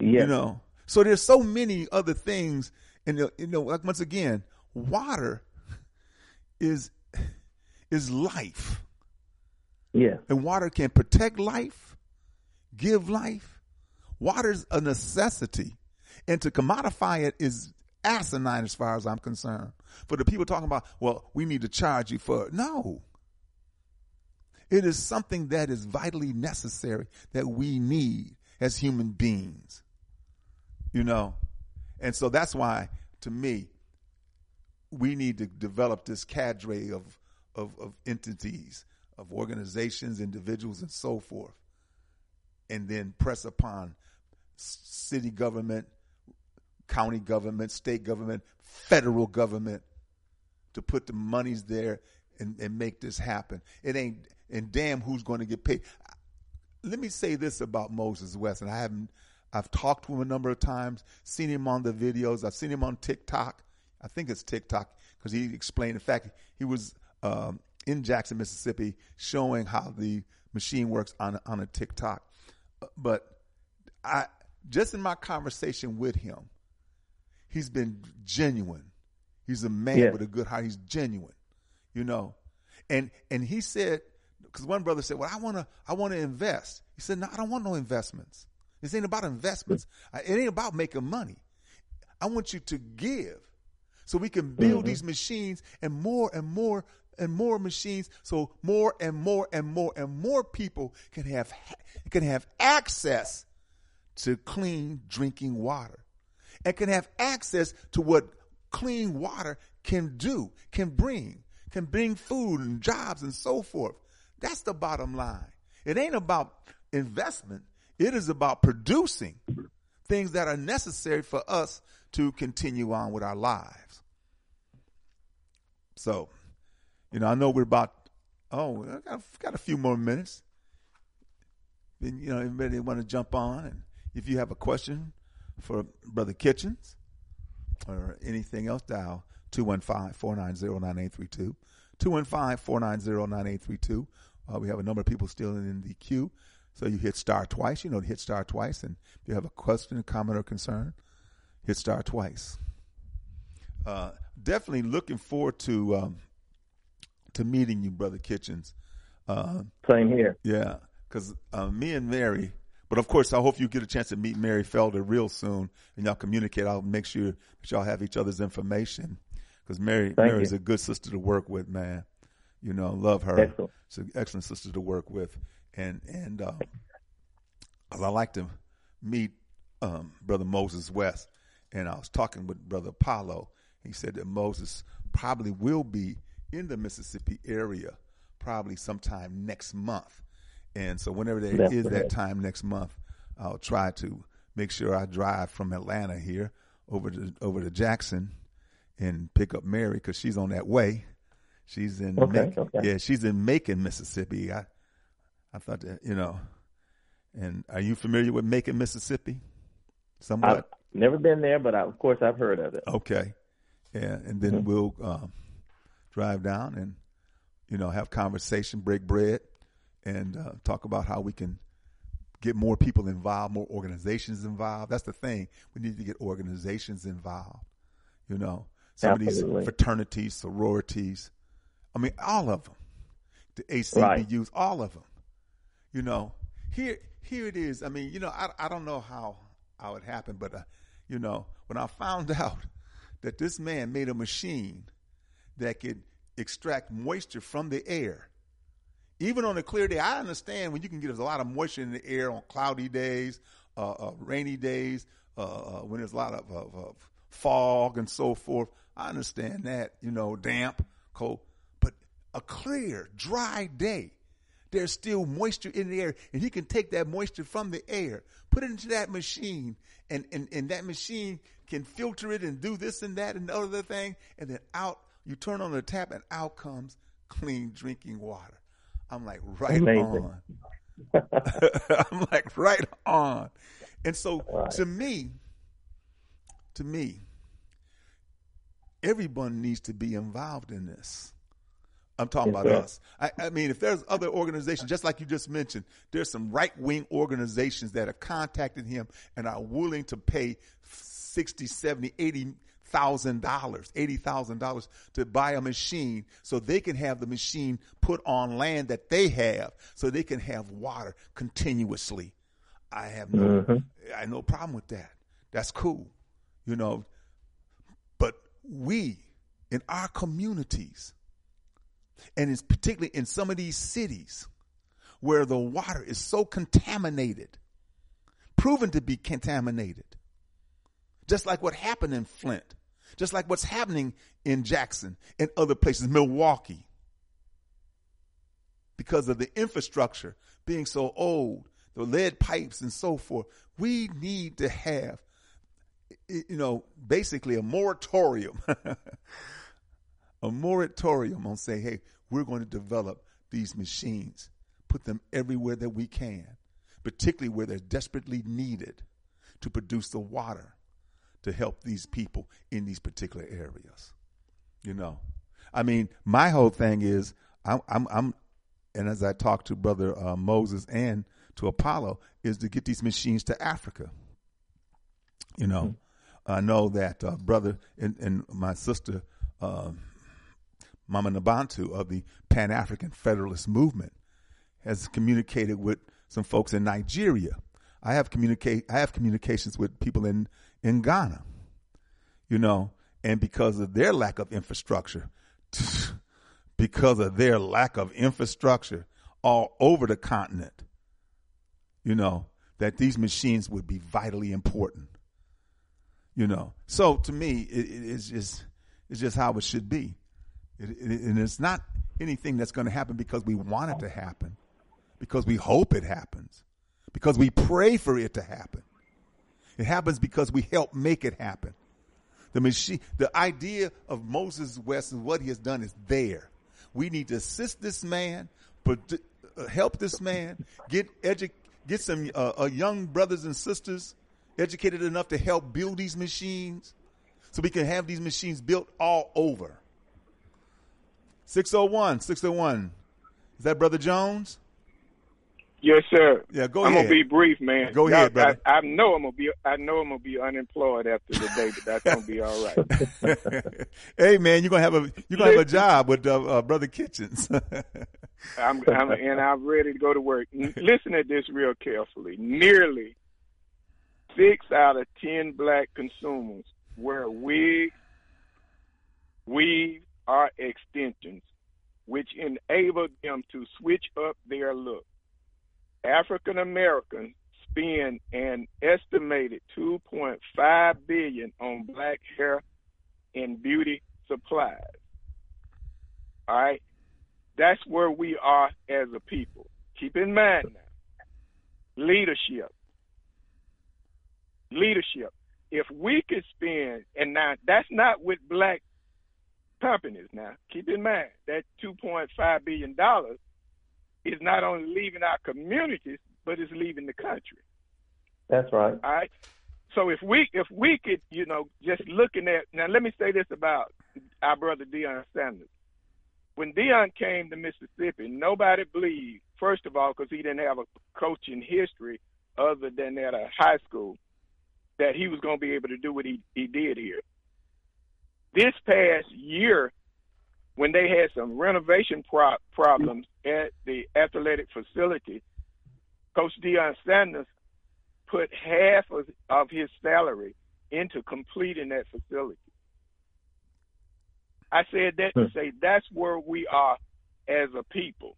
Yes. You know, so there's so many other things, and you know, like once again, water is is life, Yeah. and water can protect life, give life. Water's a necessity, and to commodify it is asinine as far as I'm concerned. For the people talking about, well, we need to charge you for it. No. It is something that is vitally necessary that we need as human beings. You know? And so that's why, to me, we need to develop this cadre of, of, of entities, of organizations, individuals, and so forth, and then press upon city government, county government, state government, federal government to put the monies there and, and make this happen. It ain't, and damn who's going to get paid. Let me say this about Moses West, and I haven't, I've talked to him a number of times, seen him on the videos, I've seen him on TikTok. I think it's TikTok because he explained, in fact, he was um, in Jackson, Mississippi, showing how the machine works on on a TikTok. But I just in my conversation with him, he's been genuine. He's a man Yeah. with a good heart. He's genuine, you know. And and he said, because one brother said, "Well, I want to, I want to invest." He said, "No, I don't want no investments. This ain't about investments. I- It ain't about making money. I want you to give, so we can build mm-hmm. these machines and more and more and more machines, so more and more and more and more people can have can have access to clean drinking water and can have access to what clean water can do, can bring, can bring food and jobs and so forth. That's the bottom line. It ain't about investment. It is about producing things that are necessary for us to continue on with our lives. So, you know, I know we're about, oh, I got, got a few more minutes. Then, you know, anybody want to jump on. And if you have a question for Brother Kitchens or anything else, dial 215-490-9832. 215-490-9832. Uh, we have a number of people still in the queue. So you hit star twice. You know, hit star twice. And if you have a question, comment, or concern, hit star twice. Uh, definitely looking forward to um, to meeting you, Brother Kitchens. Uh, Same here. yeah, because uh, me and Mary, but of course, I hope you get a chance to meet Mary Felder real soon, and y'all communicate. I'll make sure that y'all have each other's information, because Mary Thank Mary's you. a good sister to work with, man. You know, love her. Excellent. She's an excellent sister to work with, and and um, cause I like to meet um, Brother Moses West, and I was talking with Brother Apollo. He said that Moses probably will be in the Mississippi area probably sometime next month. And so whenever there is Definitely. that time next month, I'll try to make sure I drive from Atlanta here over to over to Jackson and pick up Mary because she's on that way. She's in Okay, Mac- okay. yeah, she's in Macon, Mississippi. I I thought that you know. And are you familiar with Macon, Mississippi? I've Somewhat. never been there, but I, of course I've heard of it. Okay. Yeah, and then we'll um, drive down and you know have conversation, break bread, and uh, talk about how we can get more people involved, more organizations involved. That's the thing. We need to get organizations involved. You know, some of these fraternities, sororities. I mean, all of them. The HBCUs, Right. all of them. You know, here here it is. I mean, you know, I I don't know how how it happened, but uh, you know, when I found out that this man made a machine that could extract moisture from the air. Even on a clear day, I understand when you can get a lot of moisture in the air on cloudy days, uh, uh, rainy days, uh, uh when there's a lot of, of, of fog and so forth. I understand that, you know, damp, cold. But a clear, dry day, there's still moisture in the air, and he can take that moisture from the air, put it into that machine, and, and, and that machine can filter it and do this and that and the other thing, and then out, you turn on the tap, and out comes clean drinking water. I'm like, right Amazing. on. I'm like, right on. And so right. to me, to me, everyone needs to be involved in this. I'm talking about us. I, I, mean, if there's other organizations, just like you just mentioned, there's some right wing organizations that have contacted him and are willing to pay 60, 70, 80 thousand dollars, eighty thousand dollars to buy a machine so they can have the machine put on land that they have so they can have water continuously. I have no mm-hmm. I have no problem with that. That's cool. You know. But we in our communities and it's particularly in some of these cities where the water is so contaminated, proven to be contaminated, just like what happened in Flint, just like what's happening in Jackson and other places, Milwaukee, because of the infrastructure being so old, the lead pipes and so forth. We need to have, you know, basically a moratorium. A moratorium on saying, hey, we're going to develop these machines, put them everywhere that we can, particularly where they're desperately needed to produce the water to help these people in these particular areas. You know, I mean, my whole thing is, I'm, I'm, I'm and as I talked to Brother uh, Moses and to Apollo, is to get these machines to Africa. You know, mm-hmm. I know that uh, brother and, and my sister um, Mama Nabantu of the Pan African Federalist Movement has communicated with some folks in Nigeria. I have communicate I have communications with people in in Ghana. You know, and because of their lack of infrastructure, because of their lack of infrastructure all over the continent, you know, that these machines would be vitally important. You know, so to me, it, it's just it's just how it should be. It, it, and it's not anything that's going to happen because we want it to happen, because we hope it happens, because we pray for it to happen. It happens because we help make it happen. The machine, the idea of Moses West and what he has done is there. We need to assist this man, uh, help this man get edu- get some uh, uh, young brothers and sisters educated enough to help build these machines, so we can have these machines built all over. 601, 601. Is that Brother Jones? Yes, sir. Yeah, go I'm ahead. I'm gonna be brief, man. Go ahead, brother. I, I, know I'm gonna be. I know I'm gonna be unemployed after the day, but that's gonna be all right. hey, man, you're gonna have a you're gonna have a job with uh, uh, Brother Kitchens. I'm, I'm and I'm ready to go to work. Listen to this real carefully. Nearly six out of ten black consumers wear wigs, weave, are extensions which enable them to switch up their look. African Americans spend an estimated 2.5 billion on black hair and beauty supplies. All right? That's where we are as a people. Keep in mind now. Leadership. Leadership. If we could spend, and now that's not with black companies now. Keep in mind that $2.5 billion is not only leaving our communities, but it's leaving the country. That's right. All right. So if we if we could, you know, just looking at now, let me say this about our brother Deion Sanders. When Deion came to Mississippi, nobody believed, first of all, because he didn't have a coaching history other than at a high school, that he was going to be able to do what he, he did here this past year, when they had some renovation pro- problems at the athletic facility, Coach Deion Sanders put half of, of his salary into completing that facility. I said that to say that's where we are as a people.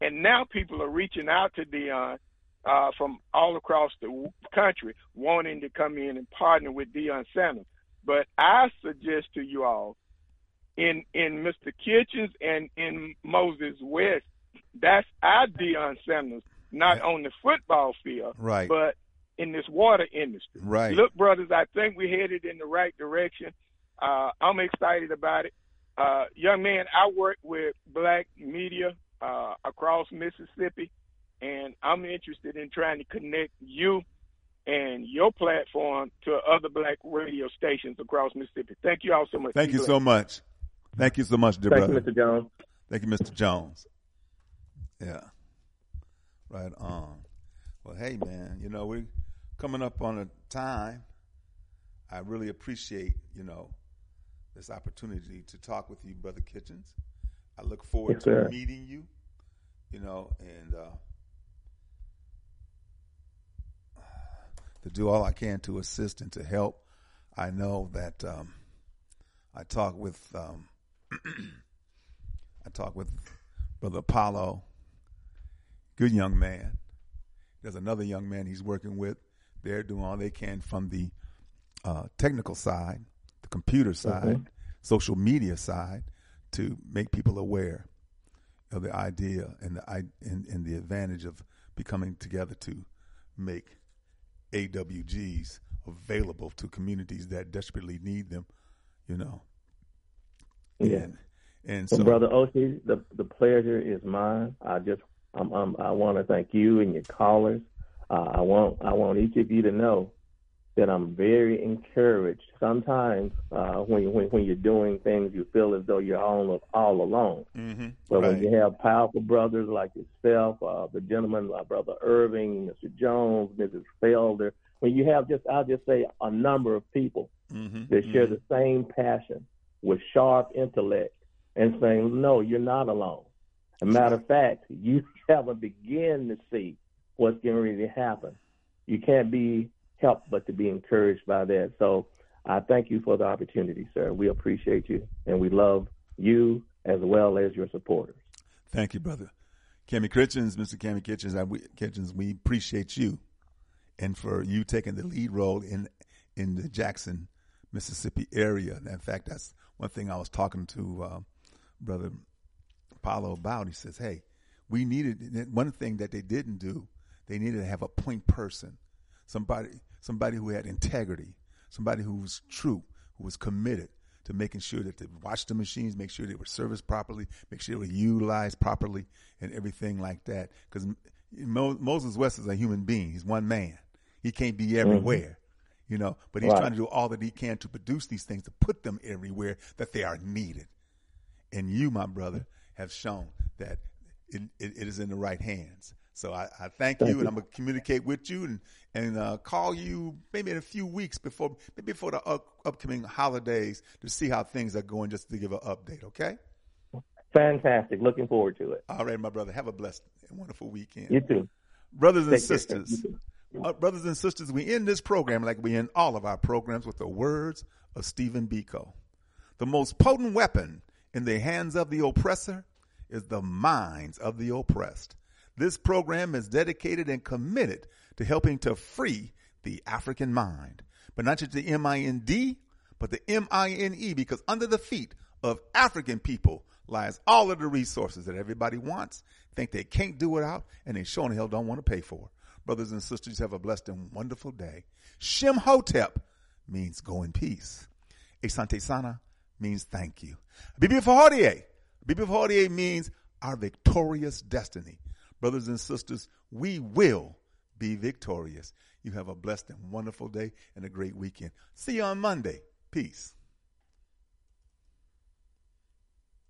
And now people are reaching out to Deion uh, from all across the country, wanting to come in and partner with Deion Sanders. But I suggest to you all, in in Mr. Kitchens and in Moses West, that's our Deion Sanders, not on the football field, Right. but in this water industry. Right. Look, brothers, I think we're headed in the right direction. Uh, I'm excited about it. Uh, young man, I work with black media uh, across Mississippi, and I'm interested in trying to connect you and your platform to other black radio stations across Mississippi. Thank you all so much. Thank Be you so much. Thank you so much, dear Thank brother. you, Mr. Jones. Thank you, Mr. Jones. Yeah. Right on. Well, hey, man, you know, we're coming up on a time. I really appreciate, you know, this opportunity to talk with you, Brother Kitchens. I look forward Yes, to sir. meeting you, you know, and uh, to do all I can to assist and to help. I know that um, I talk with um, I talk with Brother Apollo, good young man. There's another young man he's working with. They're doing all they can from the uh, technical side, the computer side, social media side, to make people aware of the idea and the and, and the advantage of becoming together to make AWGs available to communities that desperately need them. You know. Yeah. And, and so, brother Oshi, the the pleasure is mine. I just um, um, I want to thank you and your callers. Uh, I want I want each of you to know that I'm very encouraged. Sometimes uh, when when, when you're doing things, you feel as though you're all all alone. hmm But right. when you have powerful brothers like yourself, uh, the gentleman, uh, Brother Irving, Mr. Jones, Mrs. Felder, when you have just, I'll just say, a number of people hmm that share the same passion with sharp intellect and saying, no, you're not alone. As a matter of fact, you haven't begun to see what's going to happen. You can't be helped but to be encouraged by that. So I thank you for the opportunity, sir. We appreciate you and we love you as well as your supporters. Thank you, brother. Cammy Kitchens, Mr. Cammy Kitchens, I, we, Kitchens, we appreciate you and for you taking the lead role in in the Jackson, Mississippi area. In fact, that's one thing I was talking to uh, brother Apollo about. He says, "Hey, we needed one thing that they didn't do. They needed to have a point person, somebody somebody who had integrity, somebody who was true, who was committed." To making sure that they watched the machines, make sure they were serviced properly, make sure they were utilized properly, and everything like that. Because Mo- Moses West is a human being; he's one man. He can't be everywhere, you know. But he's Right. trying to do all that he can to produce these things, to put them everywhere that they are needed. And you, my brother, have shown that it, it, it is in the right hands. So I, I thank, you, and I'm gonna communicate with you and and uh, call you maybe in a few weeks before maybe before the up, upcoming holidays to see how things are going, just to give an update. Okay. Fantastic. Looking forward to it. All right, my brother. Have a blessed and wonderful weekend. You too. Brothers and Take care. sisters, You too. Uh, brothers and sisters, we end this program like we end all of our programs with the words of Stephen Biko. The most potent weapon in the hands of the oppressor is the minds of the oppressed. This program is dedicated and committed to helping to free the African mind, but not just the M-I-N-D, but the M-I-N-E, because under the feet of African people lies all of the resources that everybody wants, think they can't do without, and they sure in hell don't want to pay for. Brothers and sisters, have a blessed and wonderful day. Shem Hotep means go in peace. Asante Sana means thank you. Bibi Fahodie. Bibi Fahodie means our victorious destiny. Brothers and sisters, we will be victorious. You have a blessed and wonderful day and a great weekend. See you on Monday. Peace.